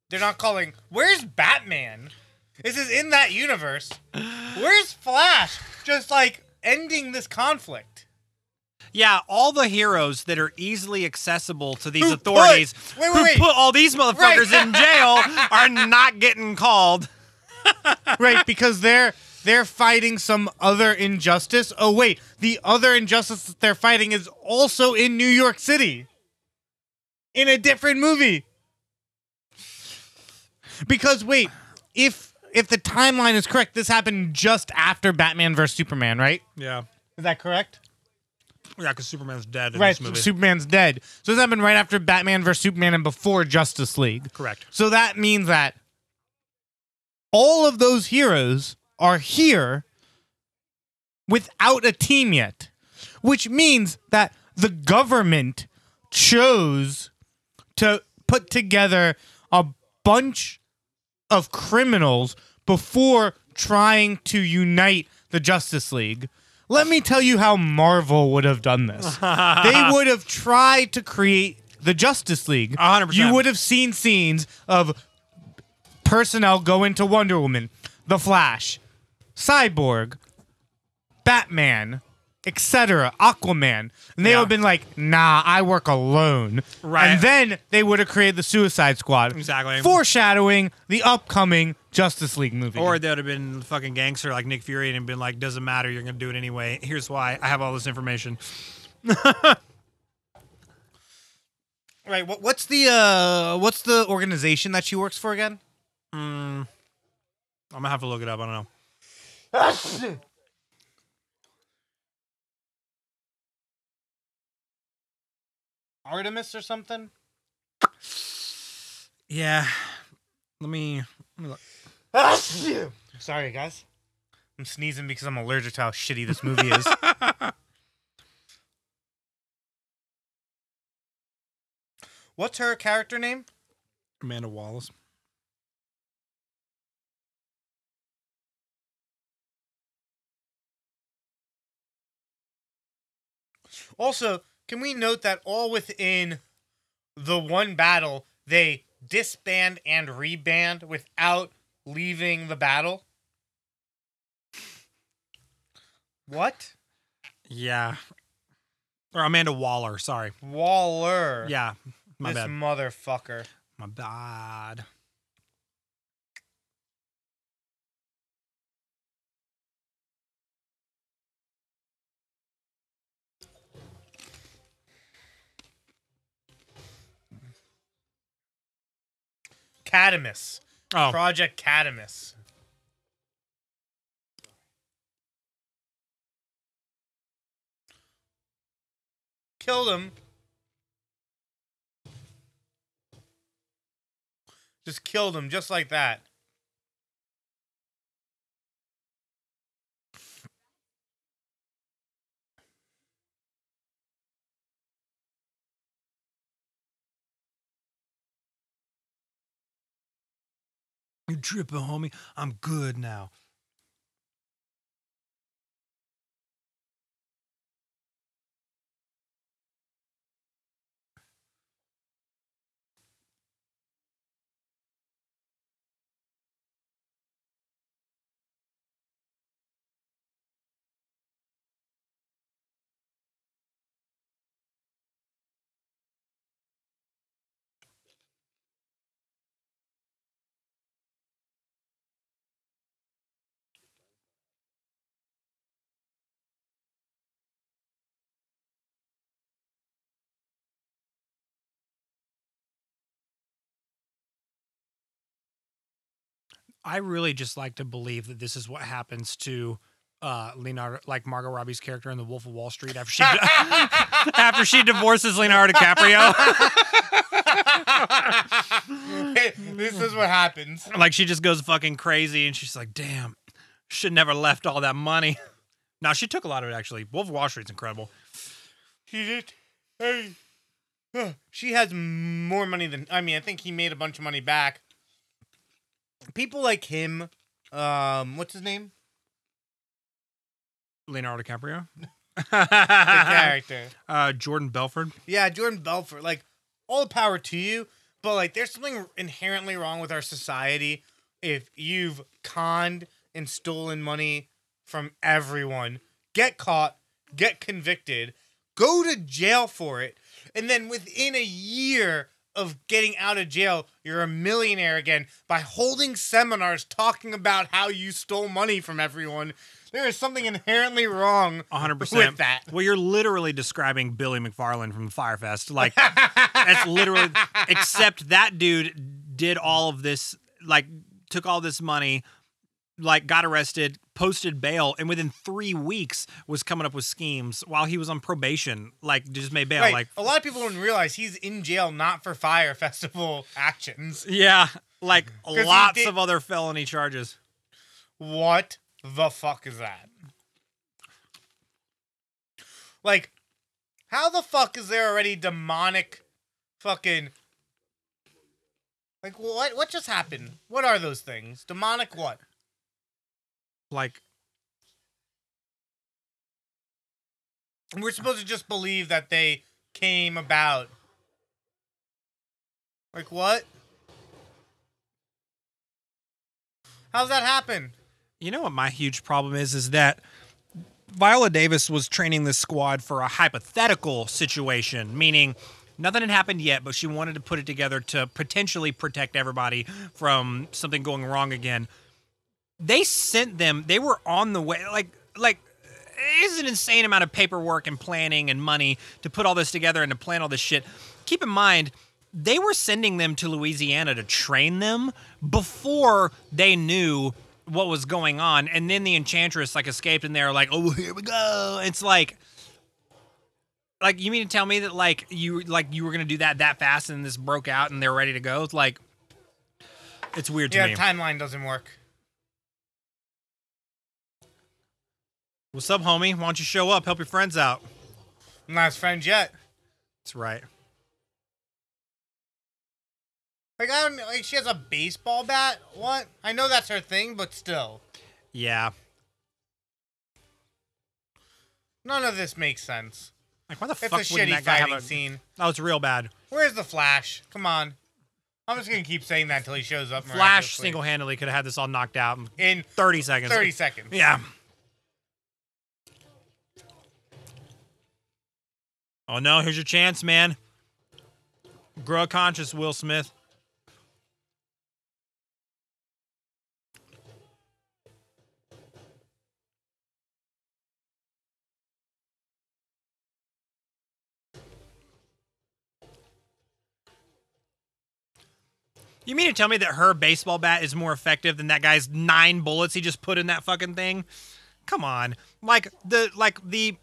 They're not calling. Where's Batman? This is in that universe. Where's Flash? Just like ending this conflict. Yeah, all the heroes that are easily accessible to these Who authorities put- wait, wait, who wait. put all these motherfuckers Right. in jail are not getting called. [LAUGHS] right because they're they're fighting some other injustice. Oh wait the other injustice that they're fighting is also in new york city. In a different movie. Because wait if if the timeline is correct this happened just after batman vs superman right? Yeah. is that correct? Yeah, because Superman's dead in right this movie. superman's dead. So this happened right after batman vs superman and before justice league. Correct. so that means that all of those heroes are here without a team yet, which means that the government chose to put together a bunch of criminals before trying to unite the Justice League. Let me tell you how Marvel would have done this. [LAUGHS] they would have tried to create the Justice League. 100%. You would have seen scenes of personnel go into Wonder Woman, The Flash, Cyborg, Batman, etc., Aquaman. And they Yeah. would have been like, nah, I work alone. Right. And then they would have created the Suicide Squad. Exactly. Foreshadowing the upcoming Justice League movie. Or they would have been fucking gangster like Nick Fury and been like, doesn't matter, you're gonna do it anyway. Here's why. I have all this information. [LAUGHS] right, what, what's the uh what's the organization that she works for again? I'm gonna have to look it up. I don't know. [LAUGHS] Artemis or something? Yeah. Let me. Let me look. [LAUGHS] Sorry, guys. I'm sneezing because I'm allergic to how shitty this movie is. [LAUGHS] What's her character name? Amanda Wallace. Also, can we note that all within the one battle, they disband and reband without leaving the battle? What? Yeah. Or Amanda Waller. Sorry. Waller. Yeah. My this bad. motherfucker. My bad. Catamus. Oh, Project Catamus. Killed him. Just killed him just like that. You tripping, homie? I'm good now. I really just like to believe that this is what happens to uh, Leonardo, like Margot Robbie's character in The Wolf of Wall Street after she [LAUGHS] after she divorces Leonardo DiCaprio. [LAUGHS] this is what happens. like she just goes fucking crazy, and she's like, "Damn, should never left all that money." [LAUGHS] Now she took a lot of it actually. Wolf of Wall Street's incredible. She did. Hey. She has more money than I mean. I think he made a bunch of money back. People like him. Um, what's his name? Leonardo DiCaprio, The [LAUGHS] character. uh, Jordan Belfort. Yeah, Jordan Belfort. Like, all the power to you, but like, there's something inherently wrong with our society if you've conned and stolen money from everyone. Get caught, get convicted, go to jail for it, and then within a year of getting out of jail, you're a millionaire again by holding seminars talking about how you stole money from everyone. There is something inherently wrong 100% with that. Well, you're literally describing Billy McFarland from Fyre Fest. Like, [LAUGHS] that's literally, except that dude did all of this, like, took all this money, like, got arrested, posted bail, and within three weeks was coming up with schemes while he was on probation. Like, just made bail. Right. Like, a lot of people don't realize he's in jail not for fire [LAUGHS] festival actions. yeah, like [LAUGHS] lots did- of other felony charges. What the fuck is that? Like, How the fuck is there already demonic fucking like what what just happened? What are those things? Demonic what? Like We're supposed to just believe that they came about. Like what? How's that happen? You know what my huge problem is is that Viola Davis was training this squad for a hypothetical situation, meaning nothing had happened yet, but she wanted to put it together to potentially protect everybody from something going wrong again. They sent them, they were on the way like like it's an insane amount of paperwork and planning and money to put all this together and to plan all this shit. Keep in mind, they were sending them to Louisiana to train them before they knew what was going on. And then the Enchantress like escaped and they're like, oh, here we go. It's like, like you mean to tell me that like you like you were gonna do that that fast and this broke out and they're ready to go? It's like, it's weird to Yeah, me. timeline doesn't work. What's up, homie? Why don't you show up? Help your friends out. Last friends yet. That's right. Like I don't like she has a baseball bat. What? I know that's her thing, but still, Yeah. none of this makes sense. Like, why the It's fuck a wouldn't shitty that guy have fighting a? scene. Oh, it's real bad. Where's the Flash? Come on. I'm just gonna keep saying that until he shows up. Flash miraculously. single-handedly could have had this all knocked out in in 30 seconds. 30 seconds. Yeah. Oh no, here's your chance, man. Grow conscious, Will Smith. You mean to tell me that her baseball bat is more effective than that guy's nine bullets he just put in that fucking thing? Come on. Like the like the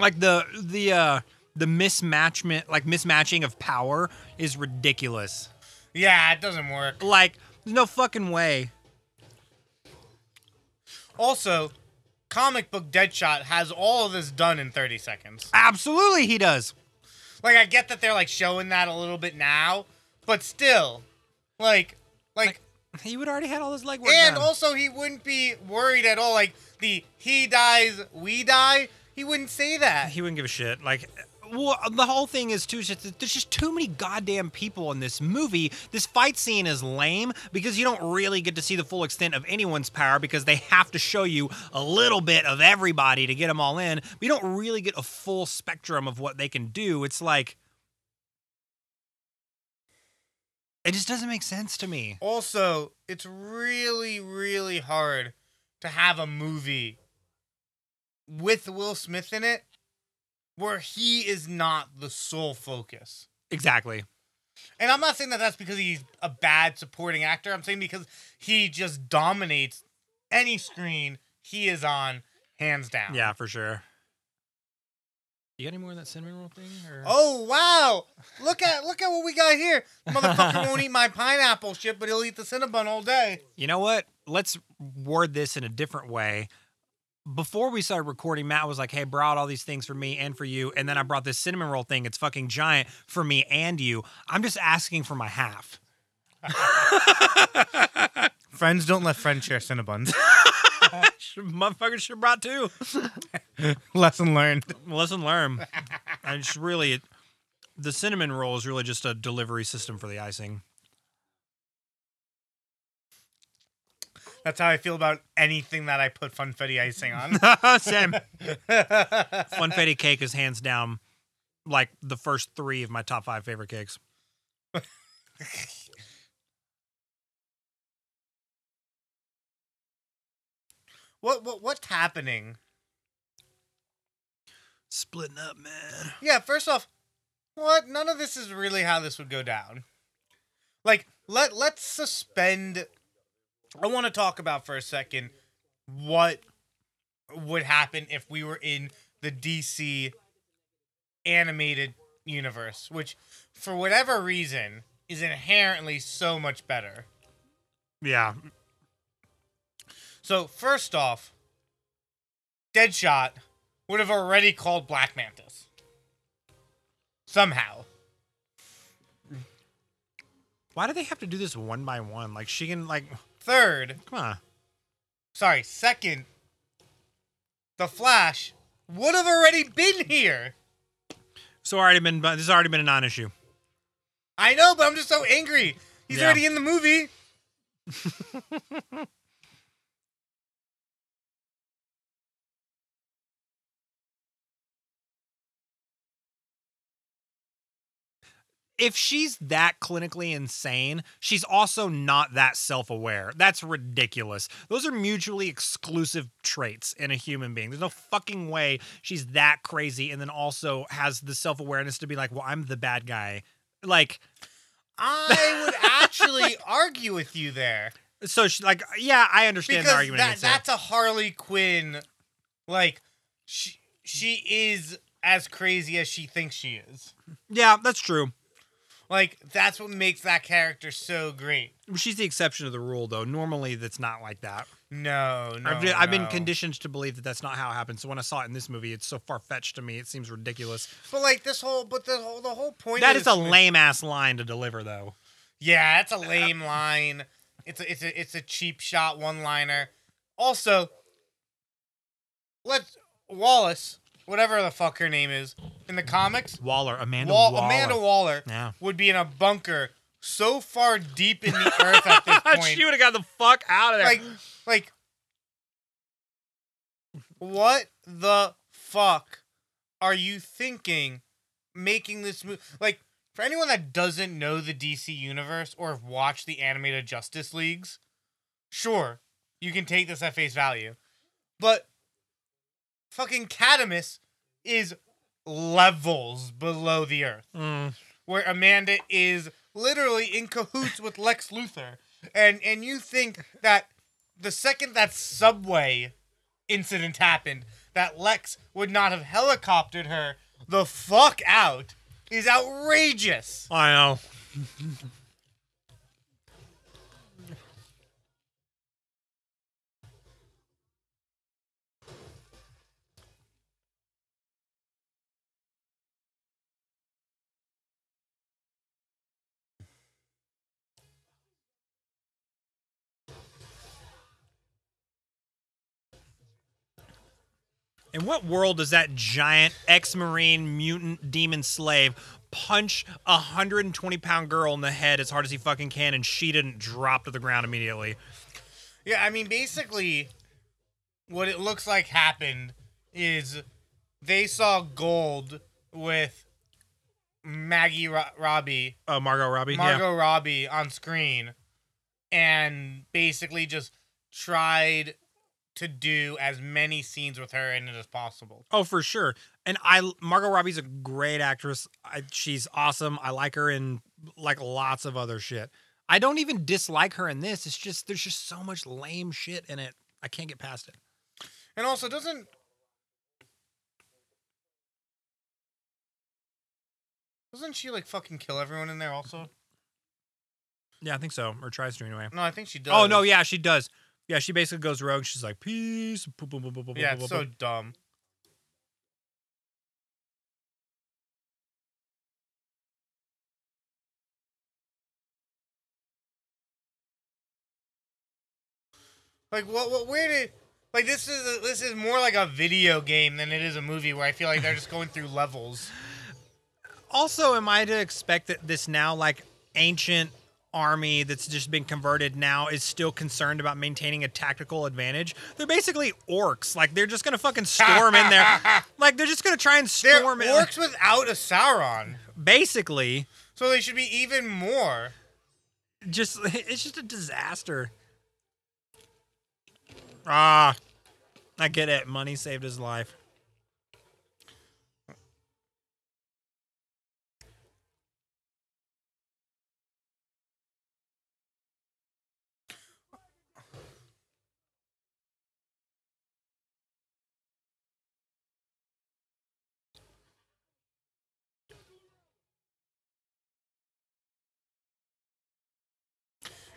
like the the uh the mismatchment like mismatching of power is ridiculous. Yeah, it doesn't work. Like there's no fucking way. Also, comic book Deadshot has all of this done in 30 seconds. Absolutely he does. Like I get that they're like showing that a little bit now, but still, like, like, He would already had all his legwork and done. also he wouldn't be worried at all. Like the he dies, we die. He wouldn't say that. he wouldn't give a shit. Like, well, the whole thing is too. Just, there's just too many goddamn people in this movie. This fight scene is lame because you don't really get to see the full extent of anyone's power because they have to show you a little bit of everybody to get them all in. But you don't really get a full spectrum of what they can do. It's like. It just doesn't make sense to me. Also, it's really, really hard to have a movie with Will Smith in it where he is not the sole focus. Exactly. And I'm not saying that that's because he's a bad supporting actor. I'm saying because he just dominates any screen he is on, hands down. Yeah, for sure. You got any more of that cinnamon roll thing? Or? Oh wow! Look at look at what we got here. [LAUGHS] Motherfucker won't eat my pineapple shit, but he'll eat the Cinnabon all day. You know what? Let's word this in a different way. Before we started recording, Matt was like, "Hey, brought all these things for me and for you," and then I brought this cinnamon roll thing. It's fucking giant for me and you. I'm just asking for my half. [LAUGHS] Friends don't let friends share Cinnabons. [LAUGHS] Should- Motherfuckers should brought two. [LAUGHS] Lesson learned. Lesson learned. I just really, the cinnamon roll is really just a delivery system for the icing. That's how I feel about anything that I put funfetti icing on. [LAUGHS] [LAUGHS] Same. [LAUGHS] Funfetti cake is hands down like the first three of my top five favorite cakes. what what what's happening? Splitting up, man. Yeah, first off, what? None of this is really how this would go down. Like, let let's suspend. I want to talk about for a second what would happen if we were in the DC animated universe, which, for whatever reason, is inherently so much better. Yeah. So first off, Deadshot would have already called Black Mantis. somehow. Why do they have to do this one by one? Like she can like Third, come on. sorry, second, the Flash would have already been here. So already been this has already been a non-issue. I know, but I'm just so angry. He's Yeah. already in the movie. [LAUGHS] if she's that clinically insane, she's also not that self aware. That's ridiculous. Those are mutually exclusive traits in a human being. There's no fucking way she's that crazy and then also has the self awareness to be like, well, I'm the bad guy. Like, I [LAUGHS] would actually argue with you there. so she, like, yeah, I understand the argument. that. that's a Harley Quinn. Like, she, she is as crazy as she thinks she is. yeah, that's true. Like, that's what makes that character so great. She's the exception to the rule, though. Normally, that's not like that. No, no. I've, I've been conditioned to believe that that's not how it happens. So when I saw it in this movie, it's so far fetched to me. It seems ridiculous. But like this whole, but the whole, the whole point. That is is a lame ass line to deliver, though. Yeah, it's a lame line. It's a, it's a, it's a cheap shot one liner. Also, let's Wallace, whatever the fuck her name is in the comics, Waller, Amanda Wall, Waller. Amanda Waller Yeah. would be in a bunker so far deep in the earth at this [LAUGHS] point. she would have got the fuck out of there. like, like, what the fuck are you thinking? Making this movie like for anyone that doesn't know the DC universe or have watched the animated Justice Leagues, sure, you can take this at face value, but fucking Cadmus is levels below the earth Mm. where Amanda is literally in cahoots with Lex Luthor. And and you think that the second that subway incident happened, that Lex would not have helicoptered her the fuck out is outrageous. I know. [LAUGHS] In what world does that giant ex-marine mutant demon slave punch a 120 pound girl in the head as hard as he fucking can and she didn't drop to the ground immediately? Yeah, I mean basically what it looks like happened is they saw gold with Maggie Ro- Robbie Oh, Margot Robbie. Margot Robbie on screen and basically just tried to do as many scenes with her in it as possible. Oh, for sure. And I Margot Robbie's a great actress. I, she's awesome. I like her in like lots of other shit. I don't even dislike her in this. It's just there's just so much lame shit in it. I can't get past it. And also doesn't Doesn't she like fucking kill everyone in there also? Yeah, I think so. Or tries to anyway. No, I think she does. Oh no, yeah, she does. Yeah, she basically goes rogue. She's like, peace. boop, boop, boop, boop, boop, Yeah, it's so dumb. Like what? What? Where did? Like this is a, this is more like a video game than it is a movie where I feel like they're just going through levels. [LAUGHS] Also, am I to expect that this now like ancient army that's just been converted now is still concerned about maintaining a tactical advantage? They're basically orcs. Like they're just gonna fucking storm in there. [LAUGHS] Like they're just gonna try and storm They're in. orcs without a Sauron, Basically, so they should be even more. just [LAUGHS] it's just a disaster. Ah, I get it. Money saved his life.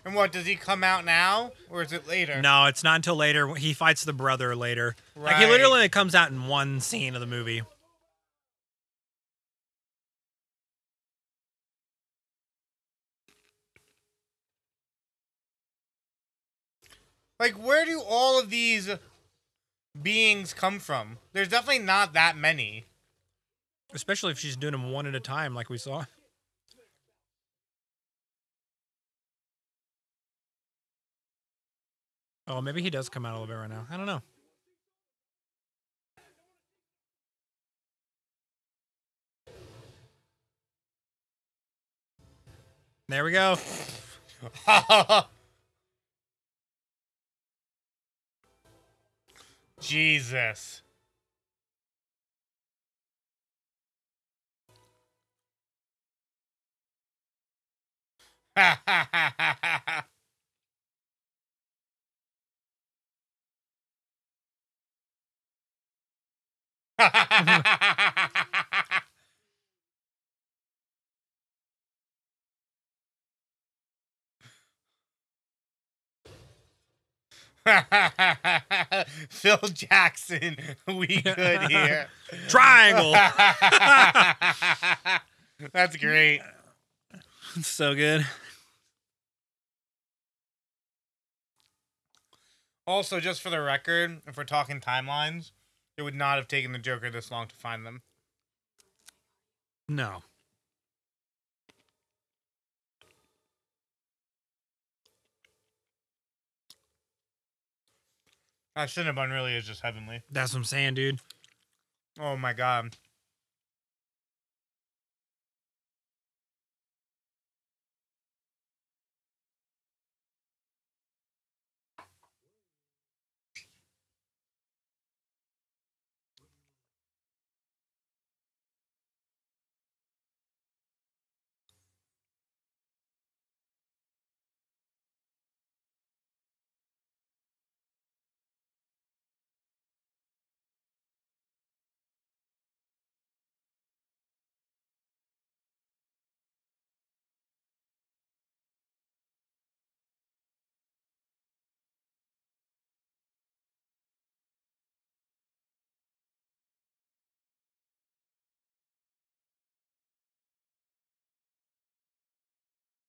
And what does he come out now, or is it later? No, it's not until later. He fights the brother later. Right. Like he literally comes out in one scene of the movie. Like, where do all of these beings come from? There's definitely not that many. Especially if she's doing them one at a time, like we saw. Oh, maybe he does come out a little bit right now. I don't know. There we go. [LAUGHS] Jesus. [LAUGHS] [LAUGHS] Phil Jackson, we good here. [LAUGHS] Triangle. [LAUGHS] That's great. so good. Also, just for the record, if we're talking timelines, it would not have taken the Joker this long to find them. No. That Cinnabon really is just heavenly. That's what I'm saying, dude. Oh my god.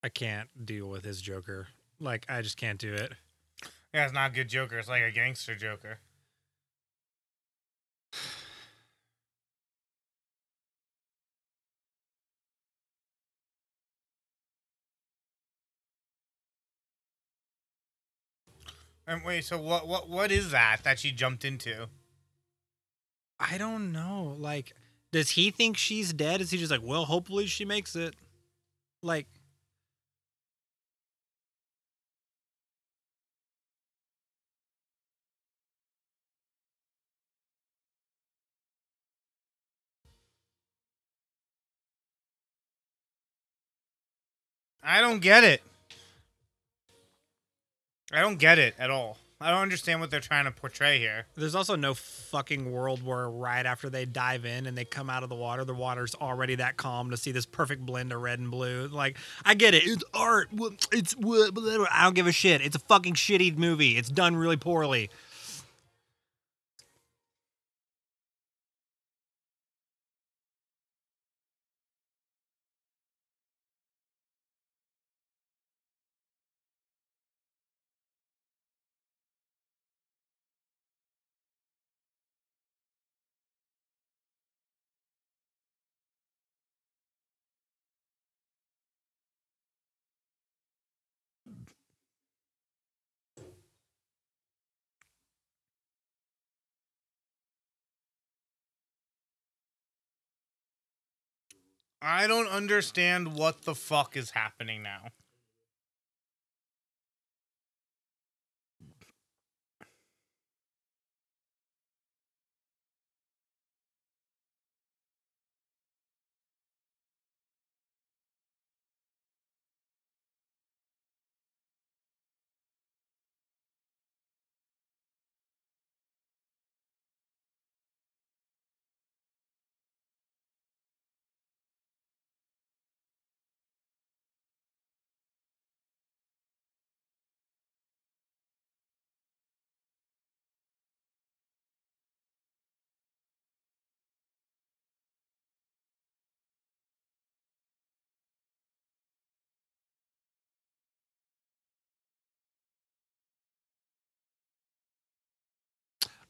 I can't deal with his Joker. Like, I just can't do it. Yeah, it's not a good Joker. It's like a gangster Joker. And wait, so what? What? What is that that she jumped into? I don't know. Like, does he think she's dead? Is he just like, well, hopefully she makes it? Like, I don't get it. I don't get it at all. I don't understand what they're trying to portray here. there's also no fucking world where right after they dive in and they come out of the water, the water's already that calm to see this perfect blend of red and blue. Like, I get it. It's art. It's. I don't give a shit. It's a fucking shitty movie. It's done really poorly. I don't understand what the fuck is happening now.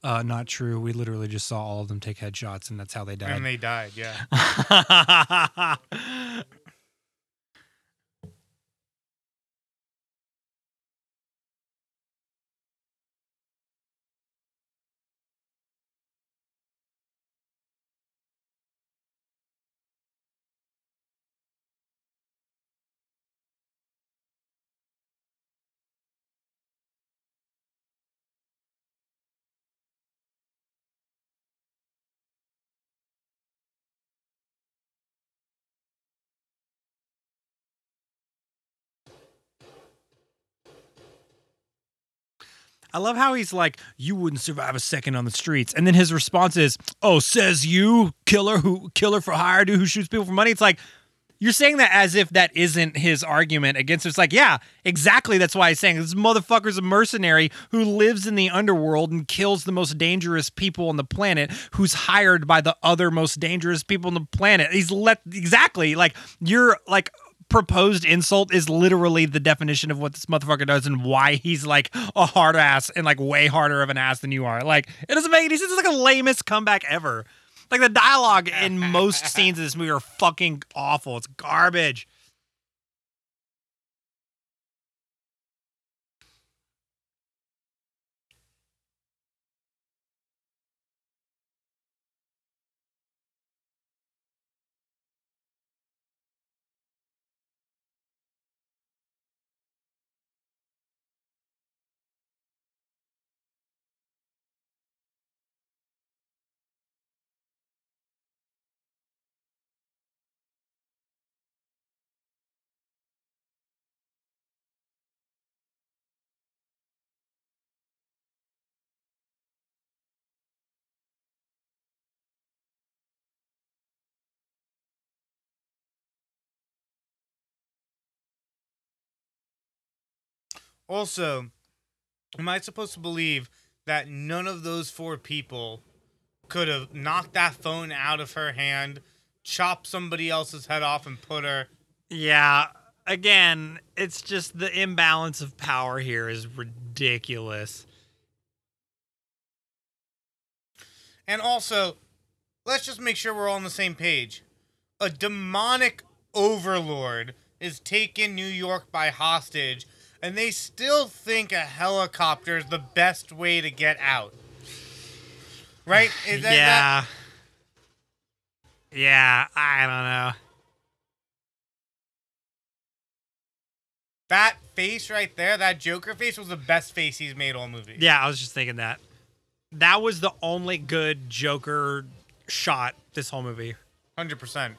Uh, not true. We literally just saw all of them take headshots, and that's how they died. And they died, yeah. [LAUGHS] I love how he's like, "You wouldn't survive a second on the streets," and then his response is, "Oh, says you, killer who killer for hire, dude who shoots people for money." It's like you're saying that as if that isn't his argument against. It's like, yeah, exactly. That's why he's saying this motherfucker's a mercenary who lives in the underworld and kills the most dangerous people on the planet, who's hired by the other most dangerous people on the planet. He's let exactly like you're like proposed insult is literally the definition of what this motherfucker does and why he's like a hard ass and like way harder of an ass than you are. Like it doesn't make any sense. It's like a lamest comeback ever. Like the dialogue in [LAUGHS] most scenes of this movie are fucking awful. It's garbage. Also, am I supposed to believe that none of those four people could have knocked that phone out of her hand, chopped somebody else's head off, and put her? Yeah. Again, it's just the imbalance of power here is ridiculous. And also, let's just make sure we're all on the same page. A demonic overlord is taking New York by hostage, and they still think a helicopter is the best way to get out. Right? [SIGHS] Is that- yeah. Yeah, I don't know. That face right there, that Joker face, was the best face he's made all movie. Yeah, I was just thinking that. That was the only good Joker shot this whole movie. hundred percent.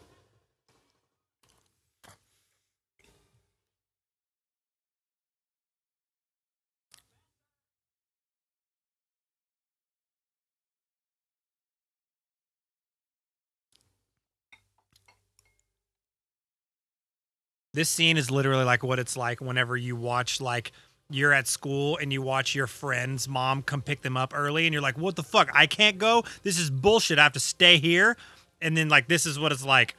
This scene is literally like what it's like whenever you watch like you're at school and you watch your friend's mom come pick them up early and you're like, "What the fuck? I can't go. This is bullshit. I have to stay here." And then like this is what it's like.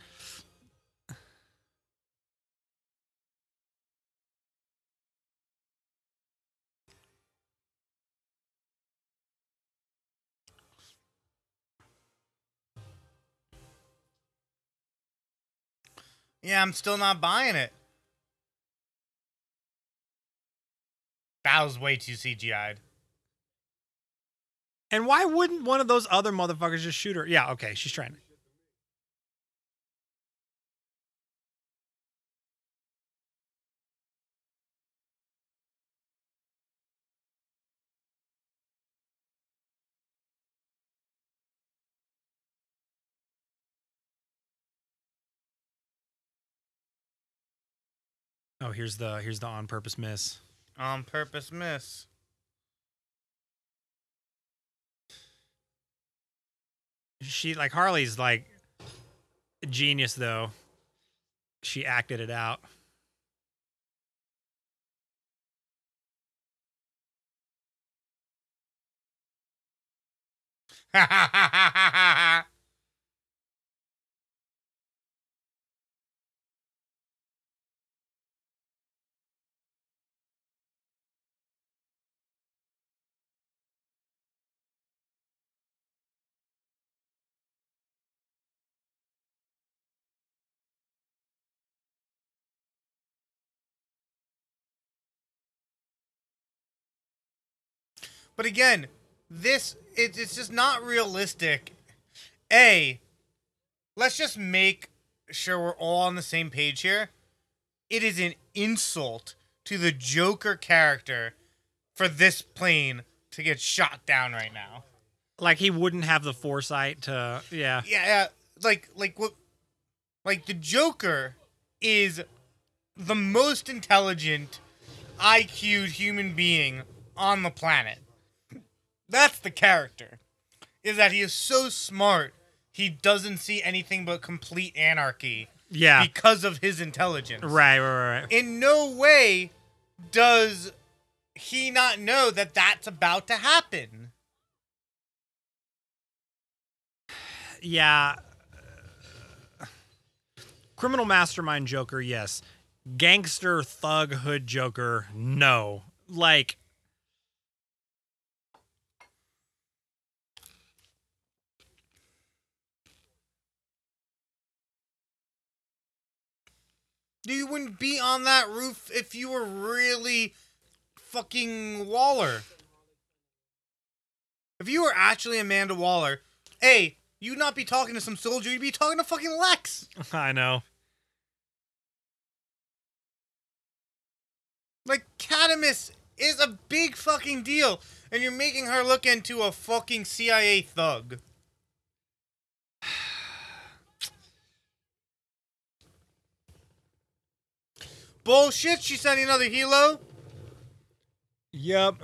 Yeah, I'm still not buying it. That was way too CGI'd. And why wouldn't one of those other motherfuckers just shoot her? Yeah, okay, she's trying to. Oh, here's the here's the on purpose miss. On purpose miss. She like Harley's like genius though. She acted it out. [LAUGHS] But again, this it, it's just not realistic. A, let's just make sure we're all on the same page here. It is an insult to the Joker character for this plane to get shot down right now. Like he wouldn't have the foresight to yeah. Yeah, yeah, like like what like the Joker is the most intelligent IQ'd human being on the planet. That's the character. Is that he is so smart he doesn't see anything but complete anarchy Yeah. because of his intelligence. right, right, right. In no way does he not know that that's about to happen. Yeah. Criminal mastermind Joker, yes. Gangster thug hood Joker, no. Like You wouldn't be on that roof if you were really fucking Waller. If you were actually Amanda Waller, A, you'd not be talking to some soldier, you'd be talking to fucking Lex. [LAUGHS] I know. Like, Cadmus is a big fucking deal, and you're making her look into a fucking CIA thug. Bullshit, she's sending another helo. Yep.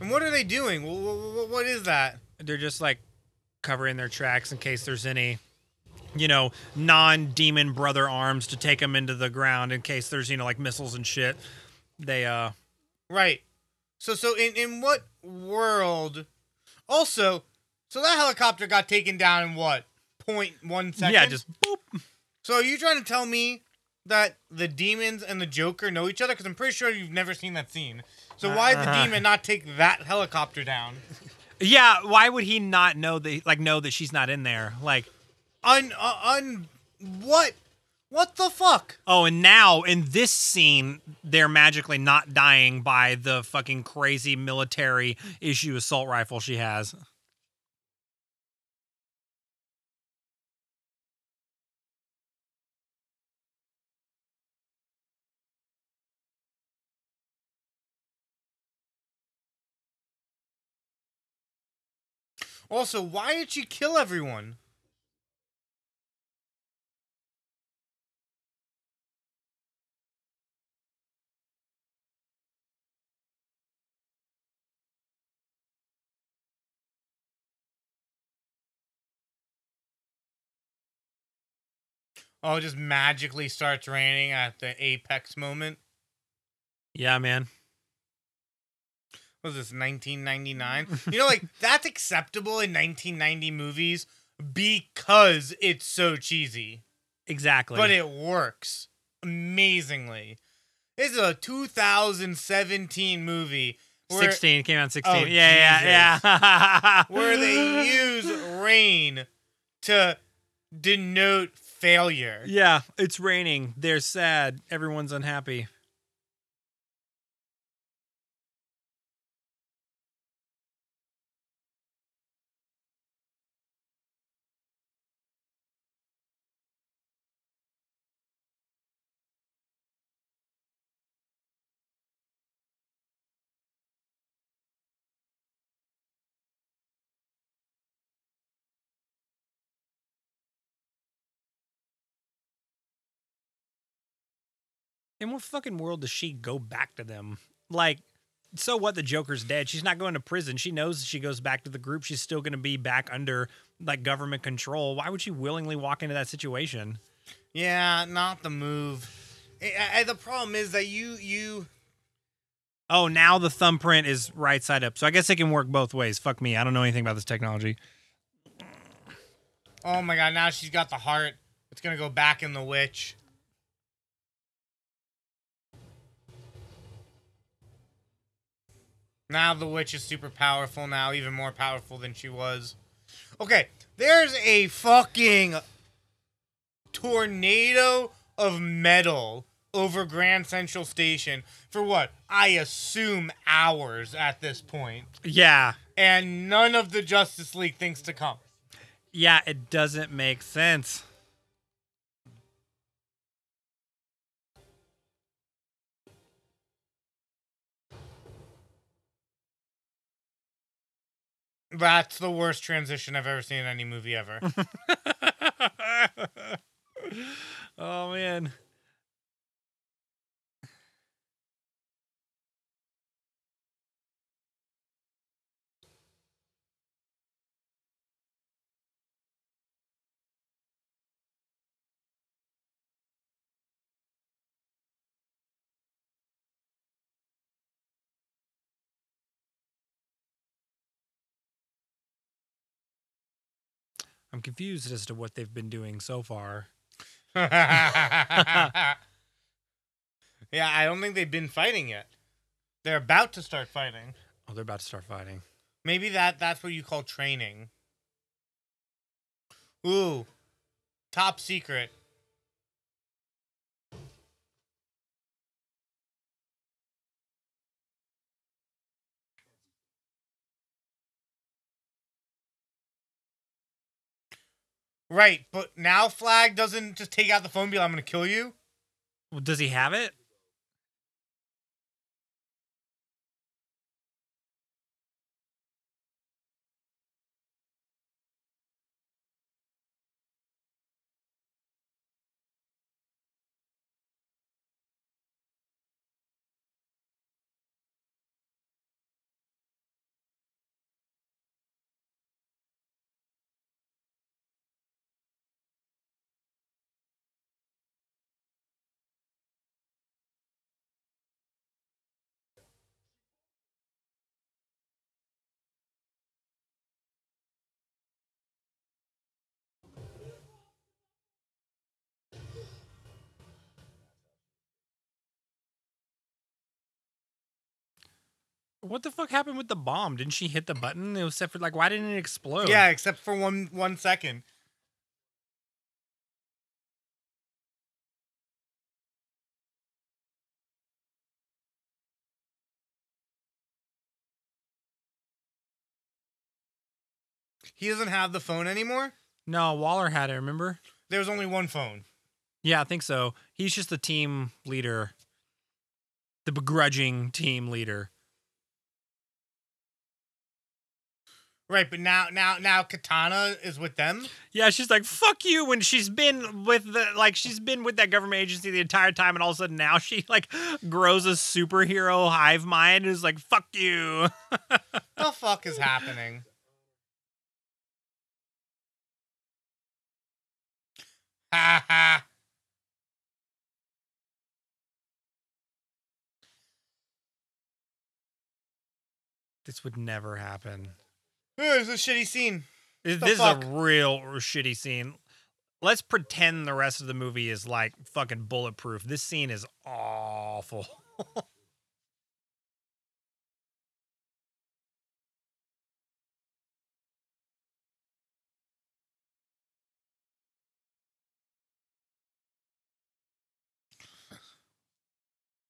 And what are they doing? Wh- wh- wh- What is that? They're just like covering their tracks in case there's any you know, non-demon brother arms to take them into the ground in case there's, you know, like missiles and shit. They uh Right. So so in in what world? Also, so that helicopter got taken down in what? Point one second. yeah, just boop. So are you trying to tell me that the demons and the Joker know each other? Because I'm pretty sure you've never seen that scene. So why the Uh-huh. demon not take that helicopter down? Yeah, why would he not know that like know that she's not in there? Like Un uh, un what? What the fuck? Oh, and now in this scene, they're magically not dying by the fucking crazy military issue assault rifle she has. Also, why did she kill everyone? Oh, it just magically starts raining at the apex moment. Yeah, man. What was this 1999? you know, like that's acceptable in 1990 movies because it's so cheesy, Exactly. but it works amazingly. This is a 2017 movie where, 16 came out 16. Oh, yeah, yeah, yeah. [LAUGHS] where they use rain to denote failure. Yeah, it's raining. They're sad. Everyone's unhappy. In what fucking world does she go back to them? Like, so what? The Joker's dead. She's not going to prison. She knows she goes back to the group, she's still going to be back under like government control. Why would she willingly walk into that situation? Yeah, not the move. I- I- the problem is that you you Oh, now the thumbprint is right side up. So I guess it can work both ways. Fuck me. I don't know anything about this technology. Oh my god, now she's got the heart. It's gonna go back in the witch. Now the witch is super powerful now, even more powerful than she was. Okay, there's a fucking tornado of metal over Grand Central Station for what I assume hours at this point, Yeah. and none of the Justice League thinks to come. Yeah, it doesn't make sense. That's the worst transition I've ever seen in any movie ever. [LAUGHS] [LAUGHS] oh man. I'm confused as to what they've been doing so far. [LAUGHS] yeah, I don't think they've been fighting yet. They're about to start fighting. Oh, they're about to start fighting. Maybe that that's what you call training. Ooh. Top secret. Right, but now Flag doesn't just take out the phone and be like, I'm gonna kill you. Well, does he have it? What the fuck happened with the bomb? Didn't she hit the button? It was set for like, why didn't it explode? Yeah, except for one one second. He doesn't have the phone anymore. No, Waller had it. Remember? There was only one phone. Yeah, I think so. He's just the team leader, the begrudging team leader. Right, but now now now Katana is with them. Yeah, she's like, fuck you when she's been with the like she's been with that government agency the entire time and all of a sudden now she like grows a superhero hive mind and is like, fuck you. [LAUGHS] the fuck is happening? Ha [LAUGHS] ha. This would never happen. Ooh, is a shitty scene. This, this is fuck? a real shitty scene. Let's pretend the rest of the movie is like fucking bulletproof. This scene is awful. [LAUGHS]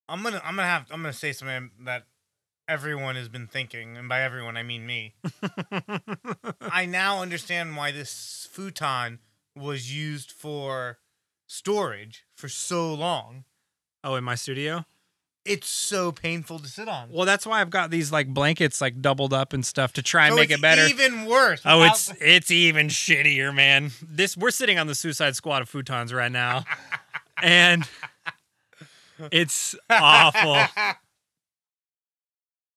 I'm gonna I'm gonna have I'm gonna say something that everyone has been thinking, and by everyone I mean me. [LAUGHS] I now understand why this futon was used for storage for so long. oh, in my studio? It's so painful to sit on. Well, that's why I've got these like blankets like doubled up and stuff to try and So make it's it better. Even worse. Oh, without it's the- it's even shittier, man. This we're sitting on the Suicide Squad of futons right now, [LAUGHS] and it's awful. [LAUGHS]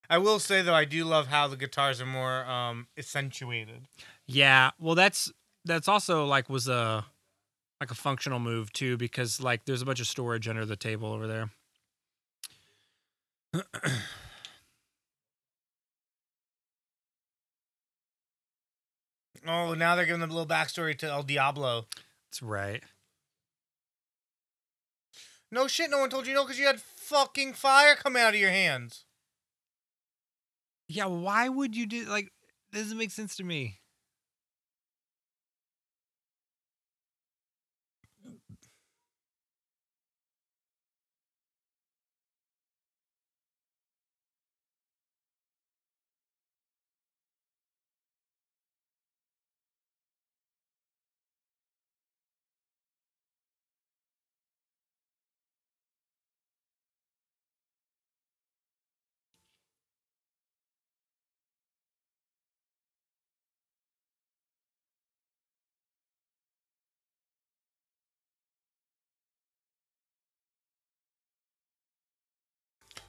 I will say though, I do love how the guitars are more um accentuated. Yeah, well, that's that's also like was a like a functional move too because like there's a bunch of storage under the table over there. [CLEARS THROAT] Oh, now they're giving a little backstory to El Diablo. That's right. No shit, no one told you no because you had fucking fire coming out of your hands. Yeah, why would you do like? This doesn't make sense to me.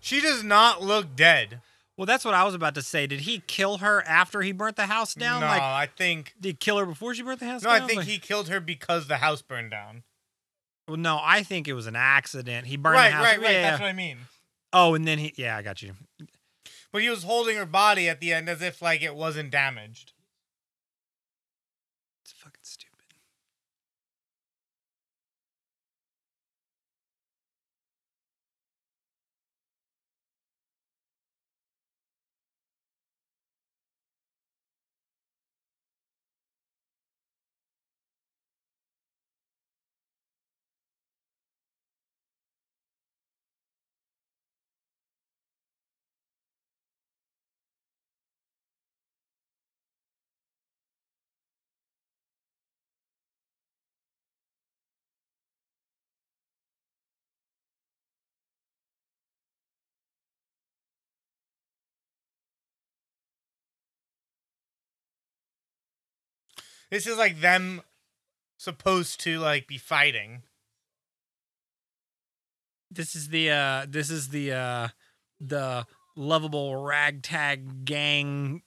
She does not look dead. Well, that's what I was about to say. Did he kill her after he burnt the house down? no, Like, I think. did he kill her before she burnt the house down? No, down? I think Like- he killed her because the house burned down. Well, no, I think it was an accident. He burned right, the house. right, right. Yeah, That's yeah. what I mean. Oh, and then he. Yeah, I got you. But he was holding her body at the end as if like it wasn't damaged. This is like them supposed to like be fighting. This is the. uh This is the. uh The lovable ragtag gang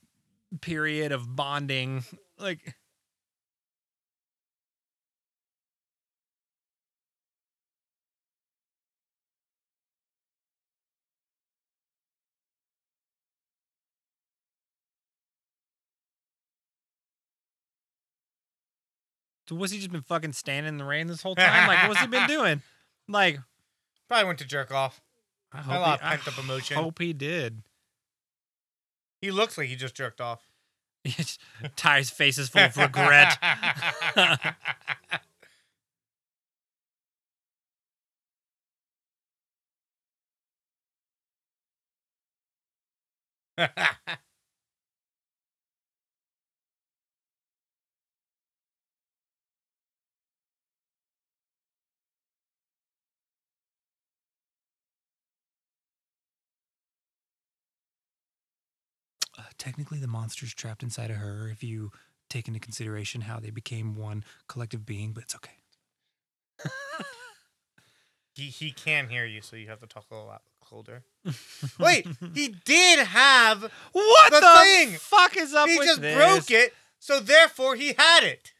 period of bonding. Like. So what's he just been fucking standing in the rain this whole time? Like, what's he been [LAUGHS] doing? Like, Probably went to jerk off. I A hope, lot he, of I pent-up emotion. hope he did. He looks like he just jerked off. Ty's face is full of regret. [LAUGHS] [LAUGHS] technically, the monster's trapped inside of her if you take into consideration how they became one collective being, but it's okay. [LAUGHS] he he can hear you, so you have to talk a lot colder. [LAUGHS] Wait, he did have. What The the, thing! fuck is up He with just this? broke it, so therefore he had it.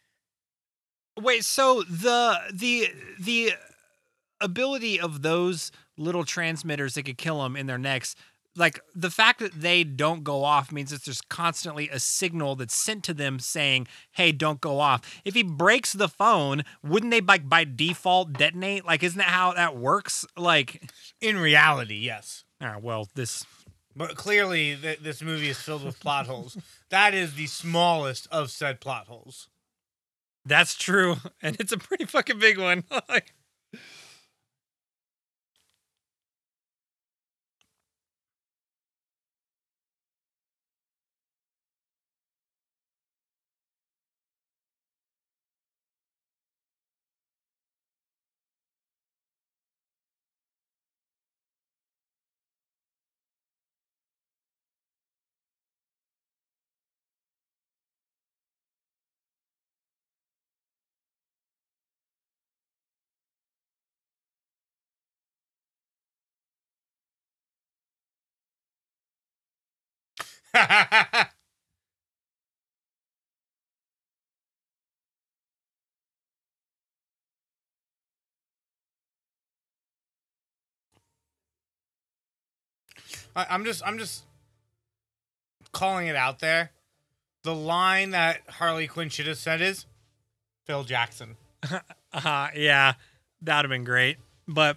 Wait, so the the the ability of those little transmitters that could kill them in their necks, like the fact that they don't go off means that there's constantly a signal that's sent to them saying, "Hey, don't go off." If he breaks the phone, wouldn't they like by default detonate? Like, isn't that how that works? Like, In reality, yes. ah, well, this But clearly, th- this movie is filled with plot holes. That is the smallest of said plot holes. that's true, [LAUGHS] and it's a pretty fucking big one. [LAUGHS] Like, [LAUGHS] I'm just, I'm just calling it out there. The line that Harley Quinn should have said is, "Phil Jackson." [LAUGHS] Uh, yeah, that'd have been great. But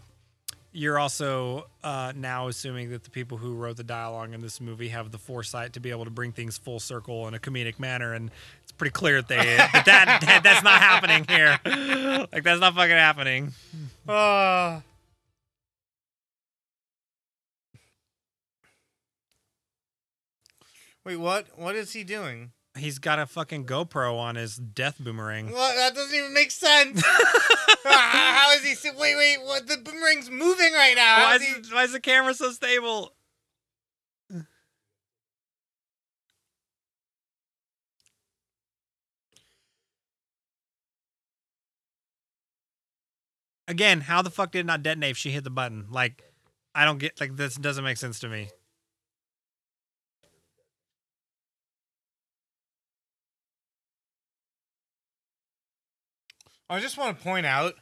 you're also uh, now assuming that the people who wrote the dialogue in this movie have the foresight to be able to bring things full circle in a comedic manner, and it's pretty clear that they [LAUGHS] that, that, that that's not happening here. Like that's not fucking happening. Uh, wait, what? What is he doing? He's got a fucking GoPro on his death boomerang. Well, That doesn't even make sense. [LAUGHS] How is he? Wait, wait. What? The boomerang's moving right now. Why is is, he- why is the camera so stable? Again, how the fuck did it not detonate if she hit the button? Like, I don't get like this doesn't make sense to me. I just want to point out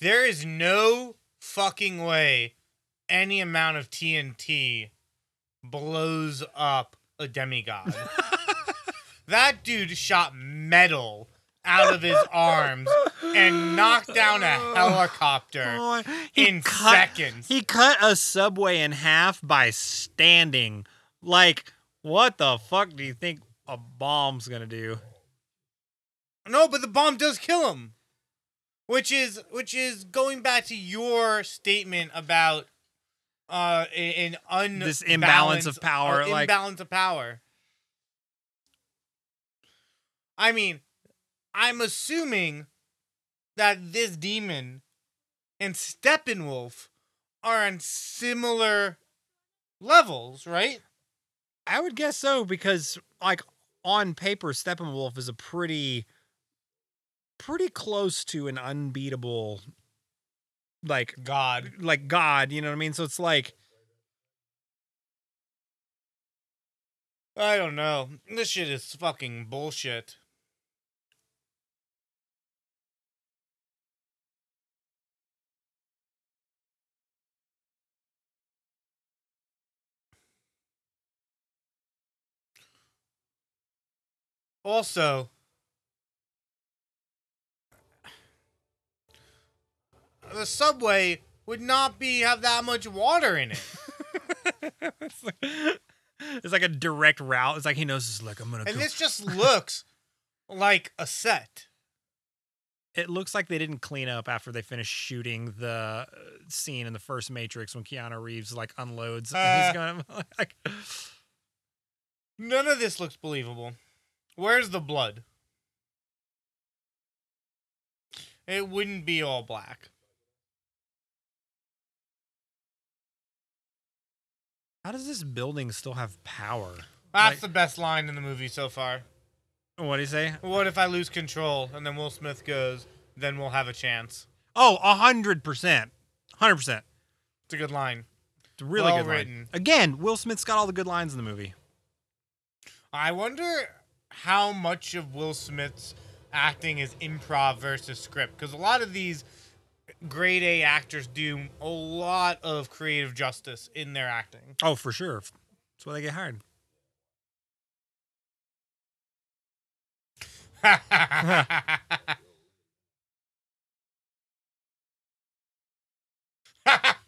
there is no fucking way any amount of TNT blows up a demigod. [LAUGHS] that dude shot metal out of his arms and knocked down a [LAUGHS] helicopter Oh, he in cut- seconds. He cut a subway in half by standing. Like, what the fuck do you think a bomb's gonna do? No, but the bomb does kill him. Which is which is going back to your statement about uh an un This imbalance of power, uh, like- imbalance of power. I mean, I'm assuming that this demon and Steppenwolf are on similar levels, right? I would guess so because, like, on paper, Steppenwolf is a pretty, pretty close to an unbeatable, like, God. like God. You know what I mean? So it's like, I don't know. This shit is fucking bullshit. Also, the subway would not be have that much water in it. [LAUGHS] it's like, it's like a direct route. It's like he knows. It's like I'm gonna. And go. this just [LAUGHS] looks like a set. it looks like they didn't clean up after they finished shooting the uh, scene in the first Matrix when Keanu Reeves like unloads. Uh. He's [LAUGHS] going like, None of this looks believable. Where's the blood? It wouldn't be all black. How does this building still have power? That's Like- the best line in the movie so far. What do you say? What if I lose control and then Will Smith goes, then we'll have a chance? Oh, a hundred percent, hundred percent. It's a good line. It's a really Well good line. written. Again, Will Smith's got all the good lines in the movie. I wonder how much of Will Smith's acting is improv versus script because a lot of these grade A actors do a lot of creative justice in their acting. Oh, for sure. That's why they get hired. [LAUGHS]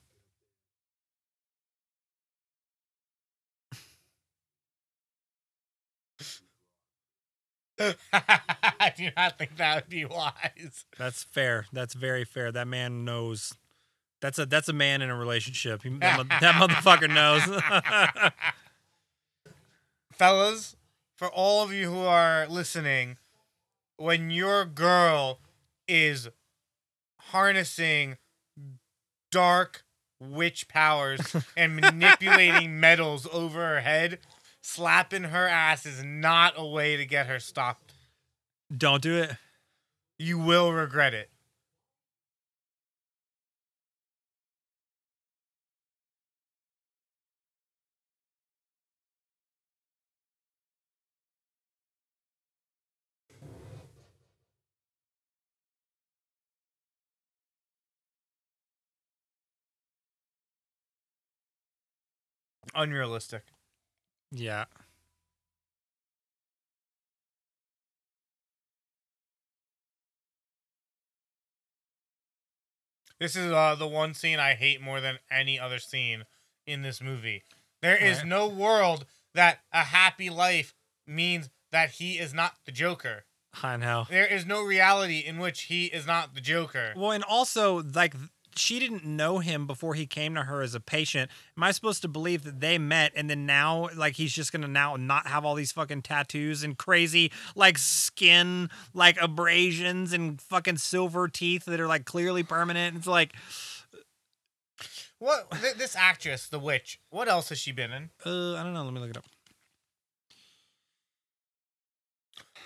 I [LAUGHS] do not think that would be wise. That's fair. That's very fair. That man knows. That's a that's a man in a relationship. He, that, that [LAUGHS] motherfucker knows. [LAUGHS] Fellas, for all of you who are listening, when your girl is harnessing dark witch powers and manipulating metals over her head, slapping her ass is not a way to get her stopped. Don't do it. You will regret it. Unrealistic. Yeah. This is uh, the one scene I hate more than any other scene in this movie. There is Right. no world that a happy life means that he is not the Joker. I know. There is no reality in which he is not the Joker. Well, and also like she didn't know him before he came to her as a patient. Am I supposed to believe that they met and then now like he's just gonna now not have all these fucking tattoos and crazy like skin like abrasions and fucking silver teeth that are like clearly permanent? It's like What th- this actress, the witch? What else has she been in? uh I don't know. Let me look it up.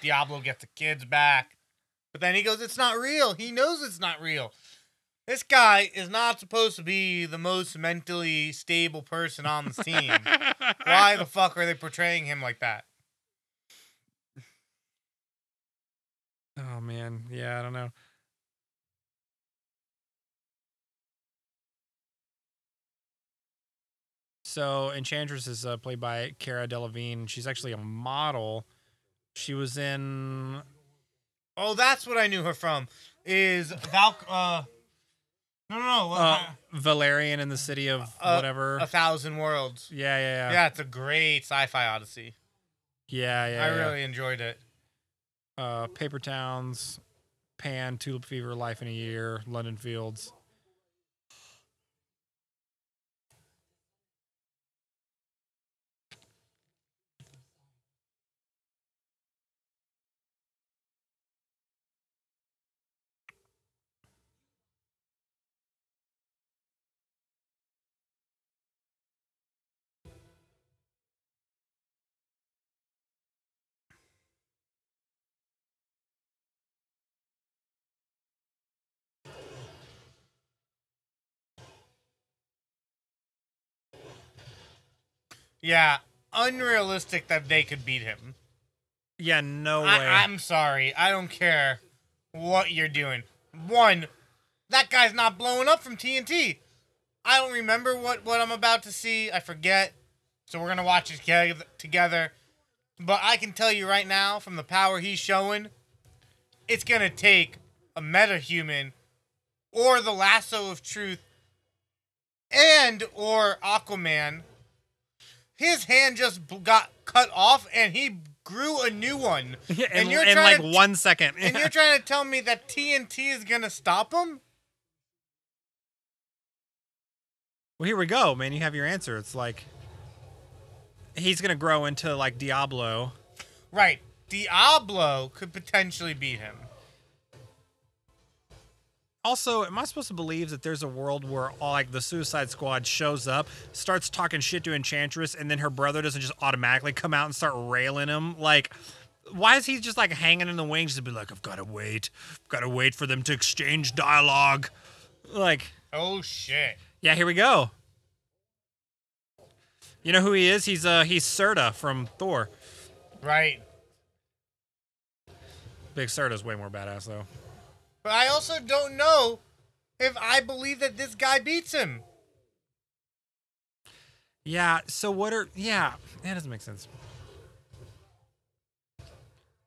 Diablo gets the kids back, but then he goes, "It's not real." He knows it's not real. This guy is not supposed to be the most mentally stable person on the [LAUGHS] scene. Why the fuck are they portraying him like that? Oh man, yeah, I don't know. So Enchantress is uh, played by Cara Delevingne. She's actually a model. She was in Oh, that's what I knew her from. Is Val? Uh, no, no, no. uh, Valerian in the City of Uh, whatever. A Thousand Worlds. yeah, yeah, yeah, Yeah, it's a great sci-fi odyssey. yeah, yeah. I yeah. really enjoyed it. uh, Paper Towns, Pan, Tulip Fever, Life in a Year, London Fields. Yeah, unrealistic that they could beat him. Yeah, no way. I, I'm sorry. I don't care what you're doing. One, that guy's not blowing up from TNT. I don't remember what, what I'm about to see. I forget. So we're going to watch it toge- together. But I can tell you right now, from the power he's showing, it's going to take a metahuman or the lasso of truth and or Aquaman. His hand just got cut off and he grew a new one. [LAUGHS] Yeah, and in, you're in like to- one second. and you're [LAUGHS] trying to tell me that TNT is gonna stop him? well, here we go, man. You have your answer. It's like he's gonna grow into like Diablo. Right. Diablo could potentially beat him. Also, am I supposed to believe that there's a world where all like the Suicide Squad shows up, starts talking shit to Enchantress, and then her brother doesn't just automatically come out and start railing him? Like, why is he just like hanging in the wings to be like, I've got to wait, I've got to wait for them to exchange dialogue? Like, Oh shit. yeah, here we go. You know who he is? He's uh he's Surtur from Thor. Right. Big Surtur's way more badass though. But I also don't know if I believe that this guy beats him. Yeah. So what are? Yeah, that doesn't make sense.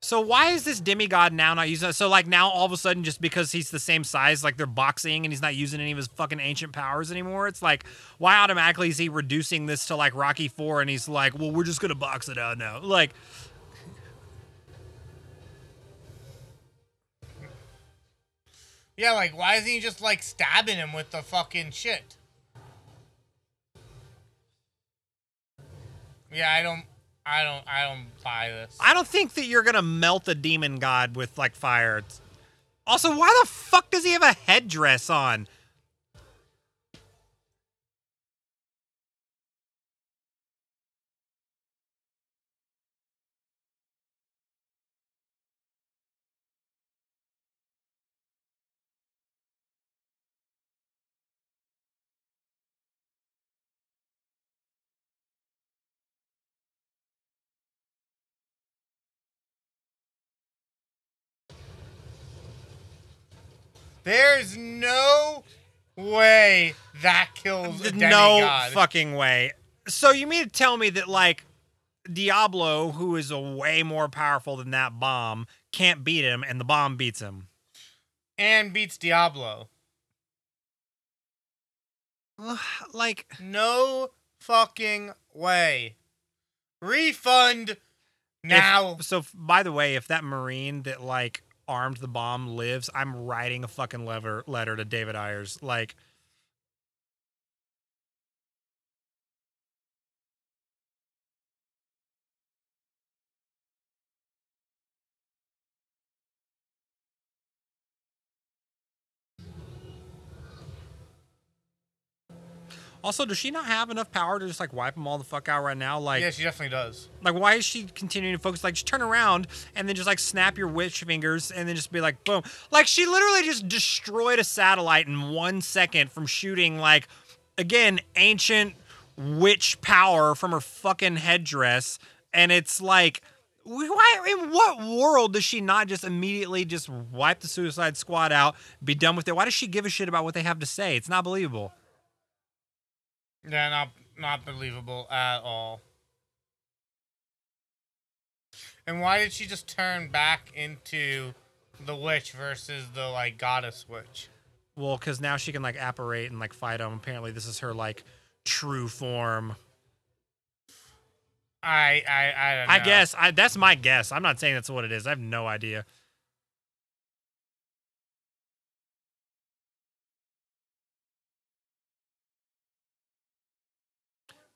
So why is this demigod now not using? So like now all of a sudden, just because he's the same size, like they're boxing and he's not using any of his fucking ancient powers anymore. It's like why automatically is he reducing this to like Rocky Four and he's like, well, we're just gonna box it out now. Like, Yeah, like why isn't he just like stabbing him with the fucking shit? Yeah, I don't I don't I don't buy this. I don't think that you're gonna melt a demon god with like fire. Also, why the fuck does he have a headdress on? There's no way that kills a no fucking way. So you mean to tell me that like Diablo, who is a way more powerful than that bomb, can't beat him, and the bomb beats him? and beats Diablo. like, No fucking way. Refund now. if- so by the way, if that Marine that like armed the bomb lives, I'm writing a fucking letter letter to David Ayers. Like, Also, does she not have enough power to just like wipe them all the fuck out right now? Like, yeah, she definitely does. like why is she continuing to focus? Like, just turn around and then just like snap your witch fingers and then just be like, boom. Like, she literally just destroyed a satellite in one second from shooting like, again, ancient witch power from her fucking headdress, and it's like. Why in what world does she not just immediately just wipe the Suicide Squad out, be done with it? Why does she give a shit about what they have to say? It's not believable. Yeah, not not believable at all. And why did she just turn back into the witch versus the like goddess witch? Well, because now she can like apparate and like fight them. Apparently, this is her like true form. I I I don't know. I guess I that's my guess. I'm not saying that's what it is. I have no idea.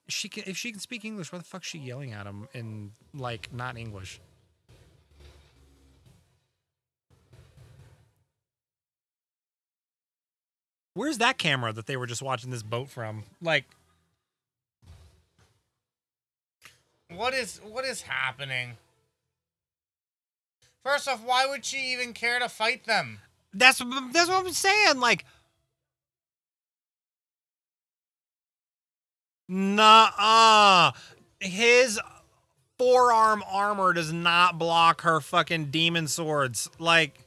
She can if she can speak English, why the fuck's she yelling at him in like not English? Where's that camera that they were just watching this boat from? Like What is what is happening? First off, why would she even care to fight them? That's that's what I'm saying. Like, nah, his forearm armor does not block her fucking demon swords. Like,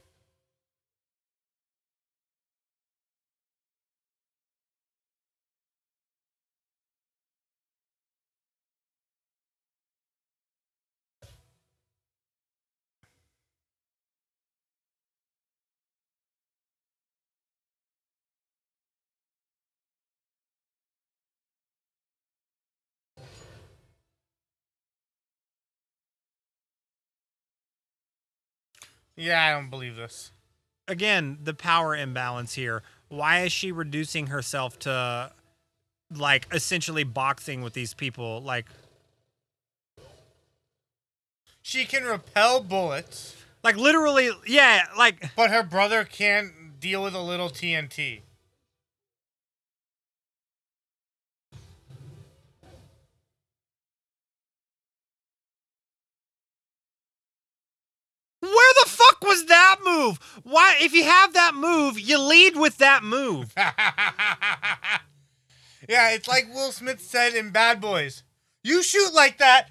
Yeah, I don't believe this. again, the power imbalance here. Why is she reducing herself to like essentially boxing with these people? Like, She can repel bullets, like literally, yeah, like but her brother can't deal with a little TNT. Where the fuck was that move? Why, if you have that move, you lead with that move. [LAUGHS] yeah, it's like Will Smith said in Bad Boys. You shoot like that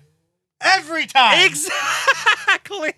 every time. Exactly.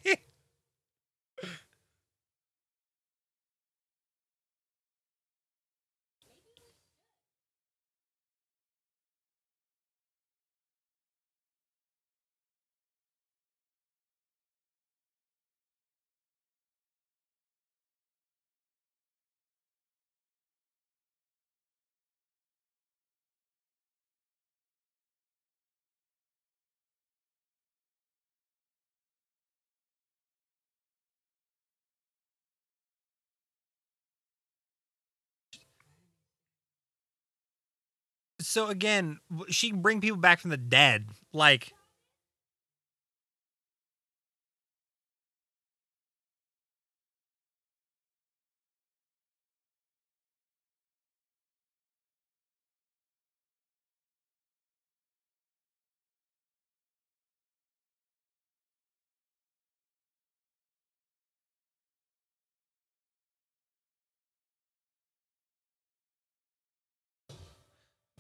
So again, she can bring people back from the dead. Like,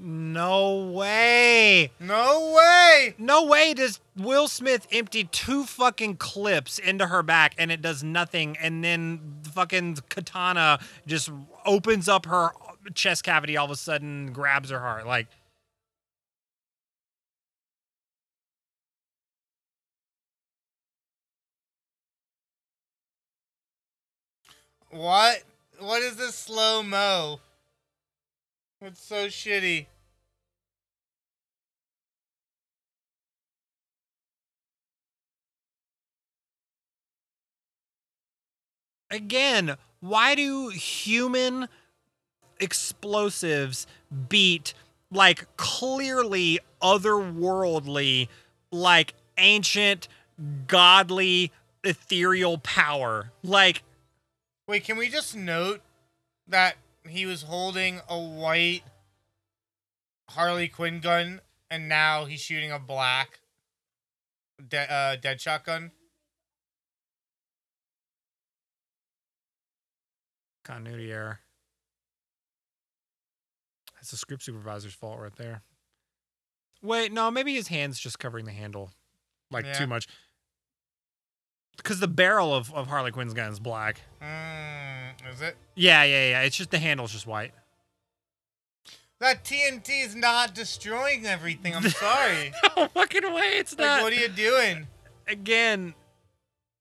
no way. no way. No way does Will Smith empty two fucking clips into her back and it does nothing, and then the fucking katana just opens up her chest cavity all of a sudden, grabs her heart. Like, What? What is this slow mo? It's so shitty. Again, why do human explosives beat like clearly otherworldly, like ancient, godly, ethereal power? Like, Wait, can we just note that he was holding a white Harley Quinn gun, and now he's shooting a black de- uh, Deadshot gun. Continuity error. That's the script supervisor's fault right there. Wait, no, maybe his hand's just covering the handle like Yeah. too much. Because the barrel of, of Harley Quinn's gun is black. Mm, is it? Yeah, yeah, yeah. It's just the handle's just white. That TNT is not destroying everything. I'm [LAUGHS] sorry. no fucking way, it's like, not. what are you doing? again,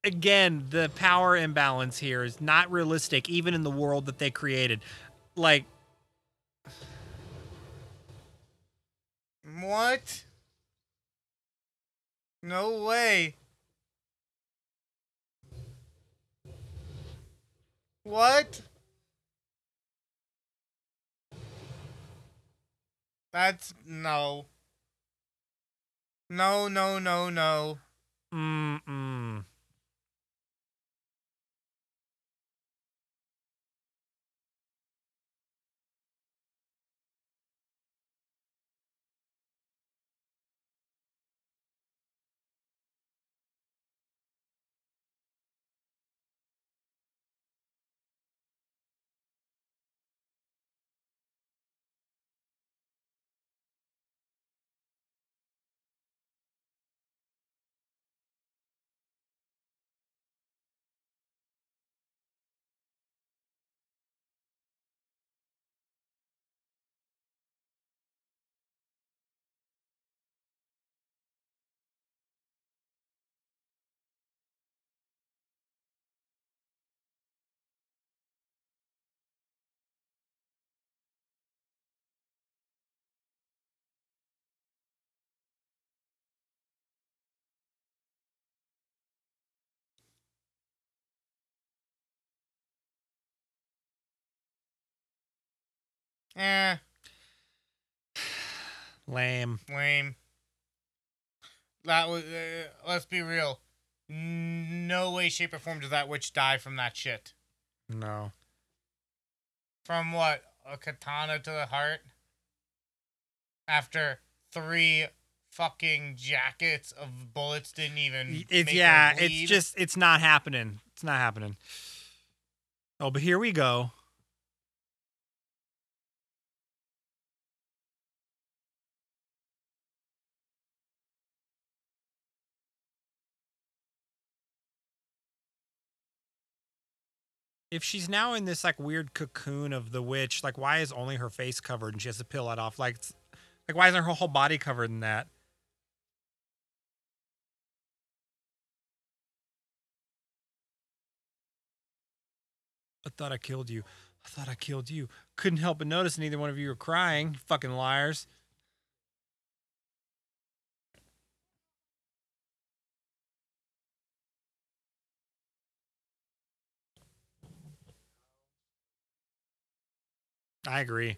again, the power imbalance here is not realistic, even in the world that they created. Like, What? No way. What? That's no. No, no, no, no. mm Eh, Lame. lame. That was. Uh, let's be real. No way, shape, or form does that witch die from that shit. No. From what? A katana to the heart? After three fucking jackets of bullets didn't even. It's make her yeah, it's just it's not happening. It's not happening. Oh, but here we go. If she's now in this like weird cocoon of the witch, like why is only her face covered and she has to peel that off? Like, like why isn't her whole body covered in that? I thought I killed you. I thought I killed you. Couldn't help but notice neither one of you were crying. Fucking liars. I agree.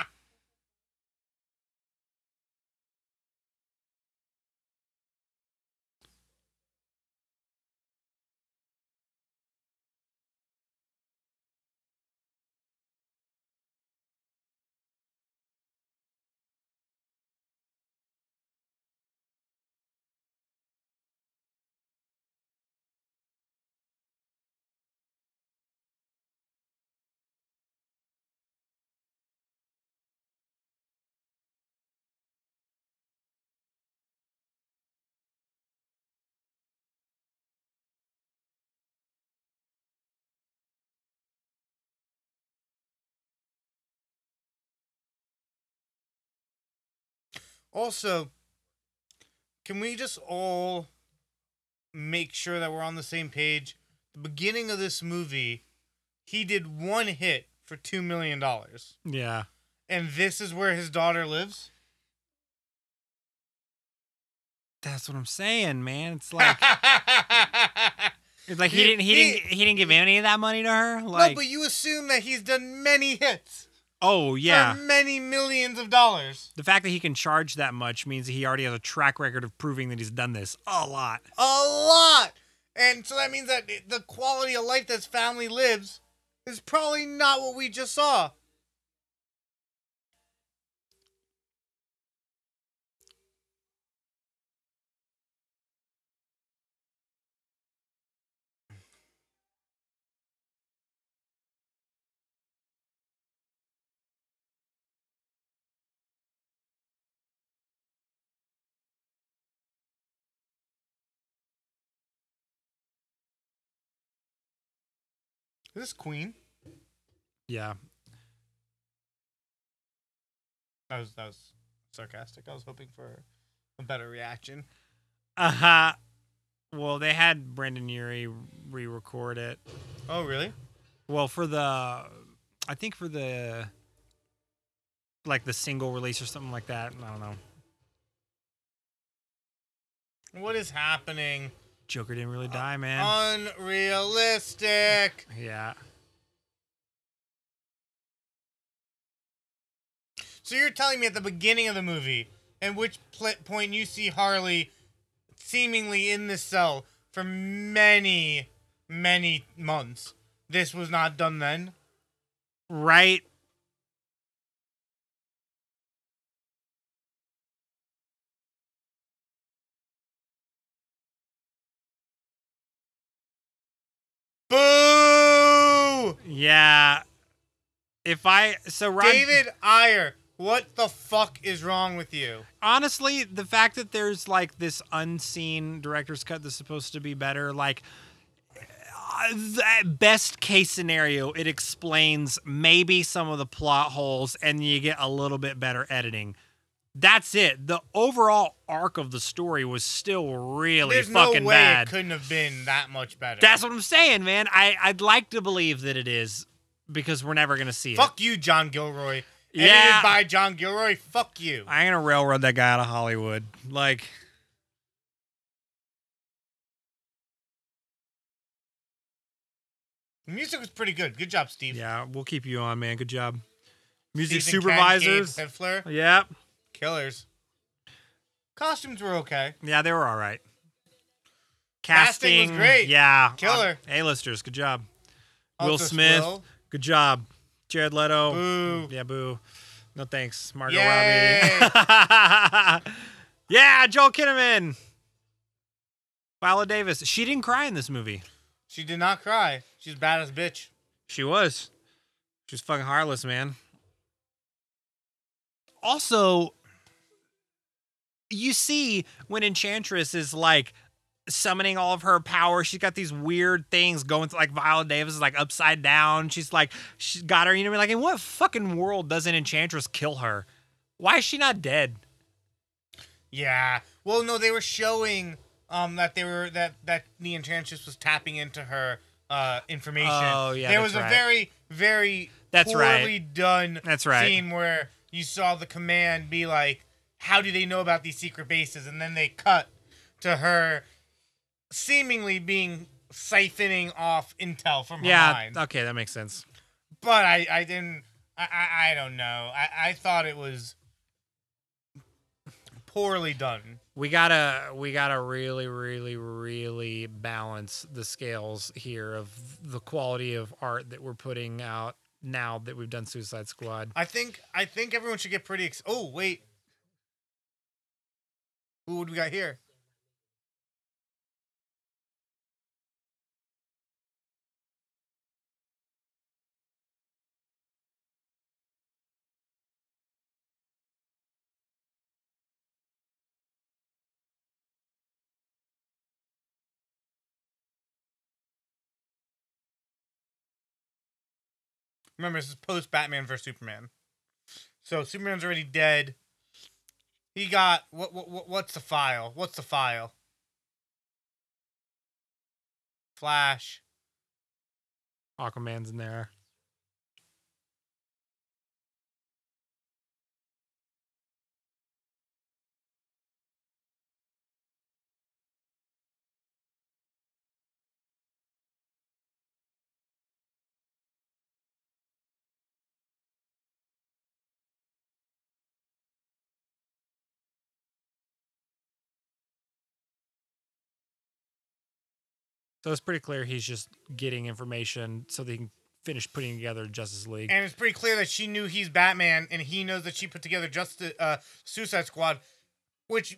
Also, can we just all make sure that we're on the same page? The beginning of this movie, he did one hit for two million dollars, Yeah. and this is where his daughter lives. That's what I'm saying, man. It's like [LAUGHS] it's like he, He- didn't he, he- didn't he didn't give any of that money to her. Like no, but you assume that he's done many hits oh yeah, for many millions of dollars. the fact that he can charge that much means that he already has a track record of proving that he's done this a lot. A lot. And so that means that the quality of life that this family lives is probably not what we just saw. This Queen? Yeah, That was that was sarcastic. I was hoping for a better reaction. uh huh. Well, they had Brendon Urie re-record it. Oh, really? Well, for the, I think for the, like the single release or something like that. I don't know. What is happening? Joker didn't really die, man. Unrealistic. yeah. So you're telling me at the beginning of the movie, at which pl- point you see Harley seemingly in this cell for many, many months, this was not done then? Right. Boo! Yeah. If I so Ron, David Ayer, what the fuck is wrong with you? honestly, the fact that there's like this unseen director's cut that's supposed to be better, like uh, that best case scenario, it explains maybe some of the plot holes and you get a little bit better editing. That's it. The overall arc of the story was still really There's no way bad. it couldn't have been that much better. That's what I'm saying, man. I, I'd like to believe that it is because we're never gonna see it. Fuck you, John Gilroy. it. Edited by John Gilroy. Fuck you. I'm gonna railroad that guy out of Hollywood. Like, The music was pretty good. Good job, Steve. yeah, we'll keep you on, man. Good job. Music and supervisors. Ken, Gabe Yep. Killers. Costumes were okay. Yeah, they were all right. Casting was great. Yeah. Killer. Uh, A-listers. Good job. Will Smith. Good job. Jared Leto. Boo. Yeah, boo. No thanks. Margot Yay. Robbie. [LAUGHS] yeah, Joel Kinnaman. Viola Davis. She didn't cry in this movie. She did not cry. She's bad as bitch. She was. She was fucking heartless, man. Also, you see when Enchantress is like summoning all of her power, she's got these weird things going to like Viola Davis is like upside down. She's like, she's got her, you know, like, in what fucking world does an Enchantress kill her? Why is she not dead? Yeah. Well, no, they were showing um that they were that that the enchantress was tapping into her uh information. Oh, yeah, There was a right. very very That's poorly right. done That's right. scene where you saw the command be like, "How do they know about these secret bases?" And then they cut to her seemingly being siphoning off intel from her Yeah, mind. okay, that makes sense. but I, I didn't. I, I, I don't know. I, I thought it was poorly done. we gotta we gotta really really really balance the scales here of the quality of art that we're putting out now that we've done suicide squad I think. I think everyone should get pretty. Ex- oh wait. Who would we got here? Remember, this is post Batman vs Superman. So Superman's already dead. He got what, what? What? What's the file? What's the file? Flash. Aquaman's in there. So it's pretty clear he's just getting information so he can finish putting together Justice League. And it's pretty clear that she knew he's Batman, and he knows that she put together Justice uh, Suicide Squad, which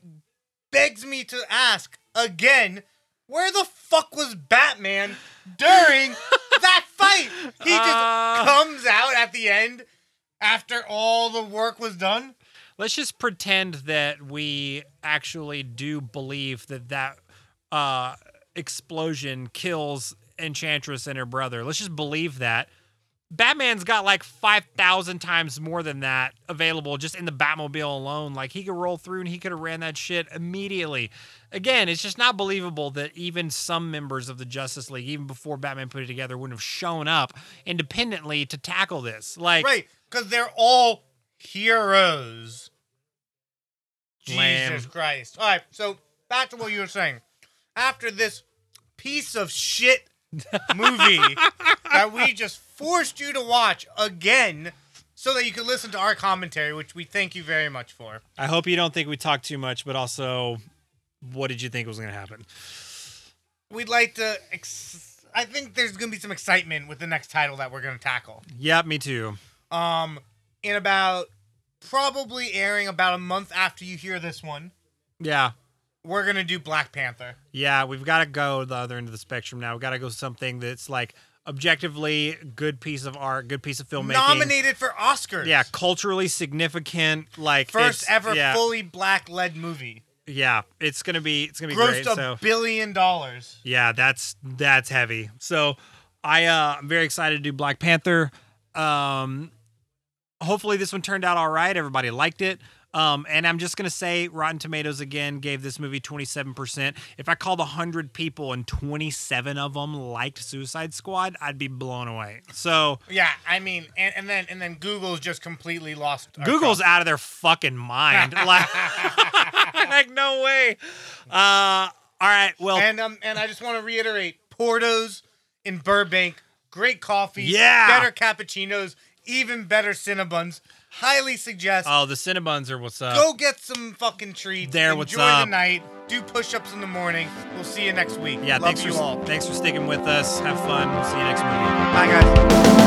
begs me to ask again: Where the fuck was Batman during [LAUGHS] that fight? He just Uh. comes out at the end after all the work was done. Let's just pretend that we actually do believe that that uh, explosion kills Enchantress and her brother. Let's just believe that. Batman's got like 5,000 times more than that available just in the Batmobile alone. Like he could roll through and he could have ran that shit immediately. Again, it's just not believable that even some members of the Justice League, even before Batman put it together, wouldn't have shown up independently to tackle this. Like, Right, because they're all heroes. Lamb. Jesus Christ. All right, so back to what you were saying. After this piece of shit movie [LAUGHS] that we just forced you to watch again so that you could listen to our commentary, which we thank you very much for. I hope you don't think we talked too much, but also, what did you think was going to happen? We'd like to. Ex- I think there's going to be some excitement with the next title that we're going to tackle. Yeah, me too. Um, in about probably airing about a month after you hear this one, Yeah. We're going to do Black Panther. Yeah, we've got to go the other end of the spectrum now. We've got to go something that's like objectively good piece of art, good piece of filmmaking. Nominated for Oscars. Yeah, culturally significant. Like First ever yeah, fully black led movie. Yeah, it's gonna be it's gonna be Grossed great. a So billion dollars. yeah, that's that's heavy. So I uh, I'm very excited to do Black Panther. Um, hopefully this one turned out all right. Everybody liked it. Um, and I'm just gonna say, Rotten Tomatoes again gave this movie 27%. If I called 100 people and 27 of them liked Suicide Squad, I'd be blown away. So Yeah, I mean, and, and then and then Google's just completely lost. Google's out of their fucking mind. [LAUGHS] like, [LAUGHS] like no way. Uh, all right. Well, and um and I just want to reiterate, Porto's in Burbank, great coffee, Yeah. better cappuccinos, even better Cinnabons. Highly suggest. oh, the Cinnabons are what's up. Go get some fucking treats. There, what's up? Enjoy what's the night. Do push-ups in the morning. We'll see you next week. Yeah, Love thanks you for all. thanks for sticking with us. Have fun. We'll see you next movie. Bye guys.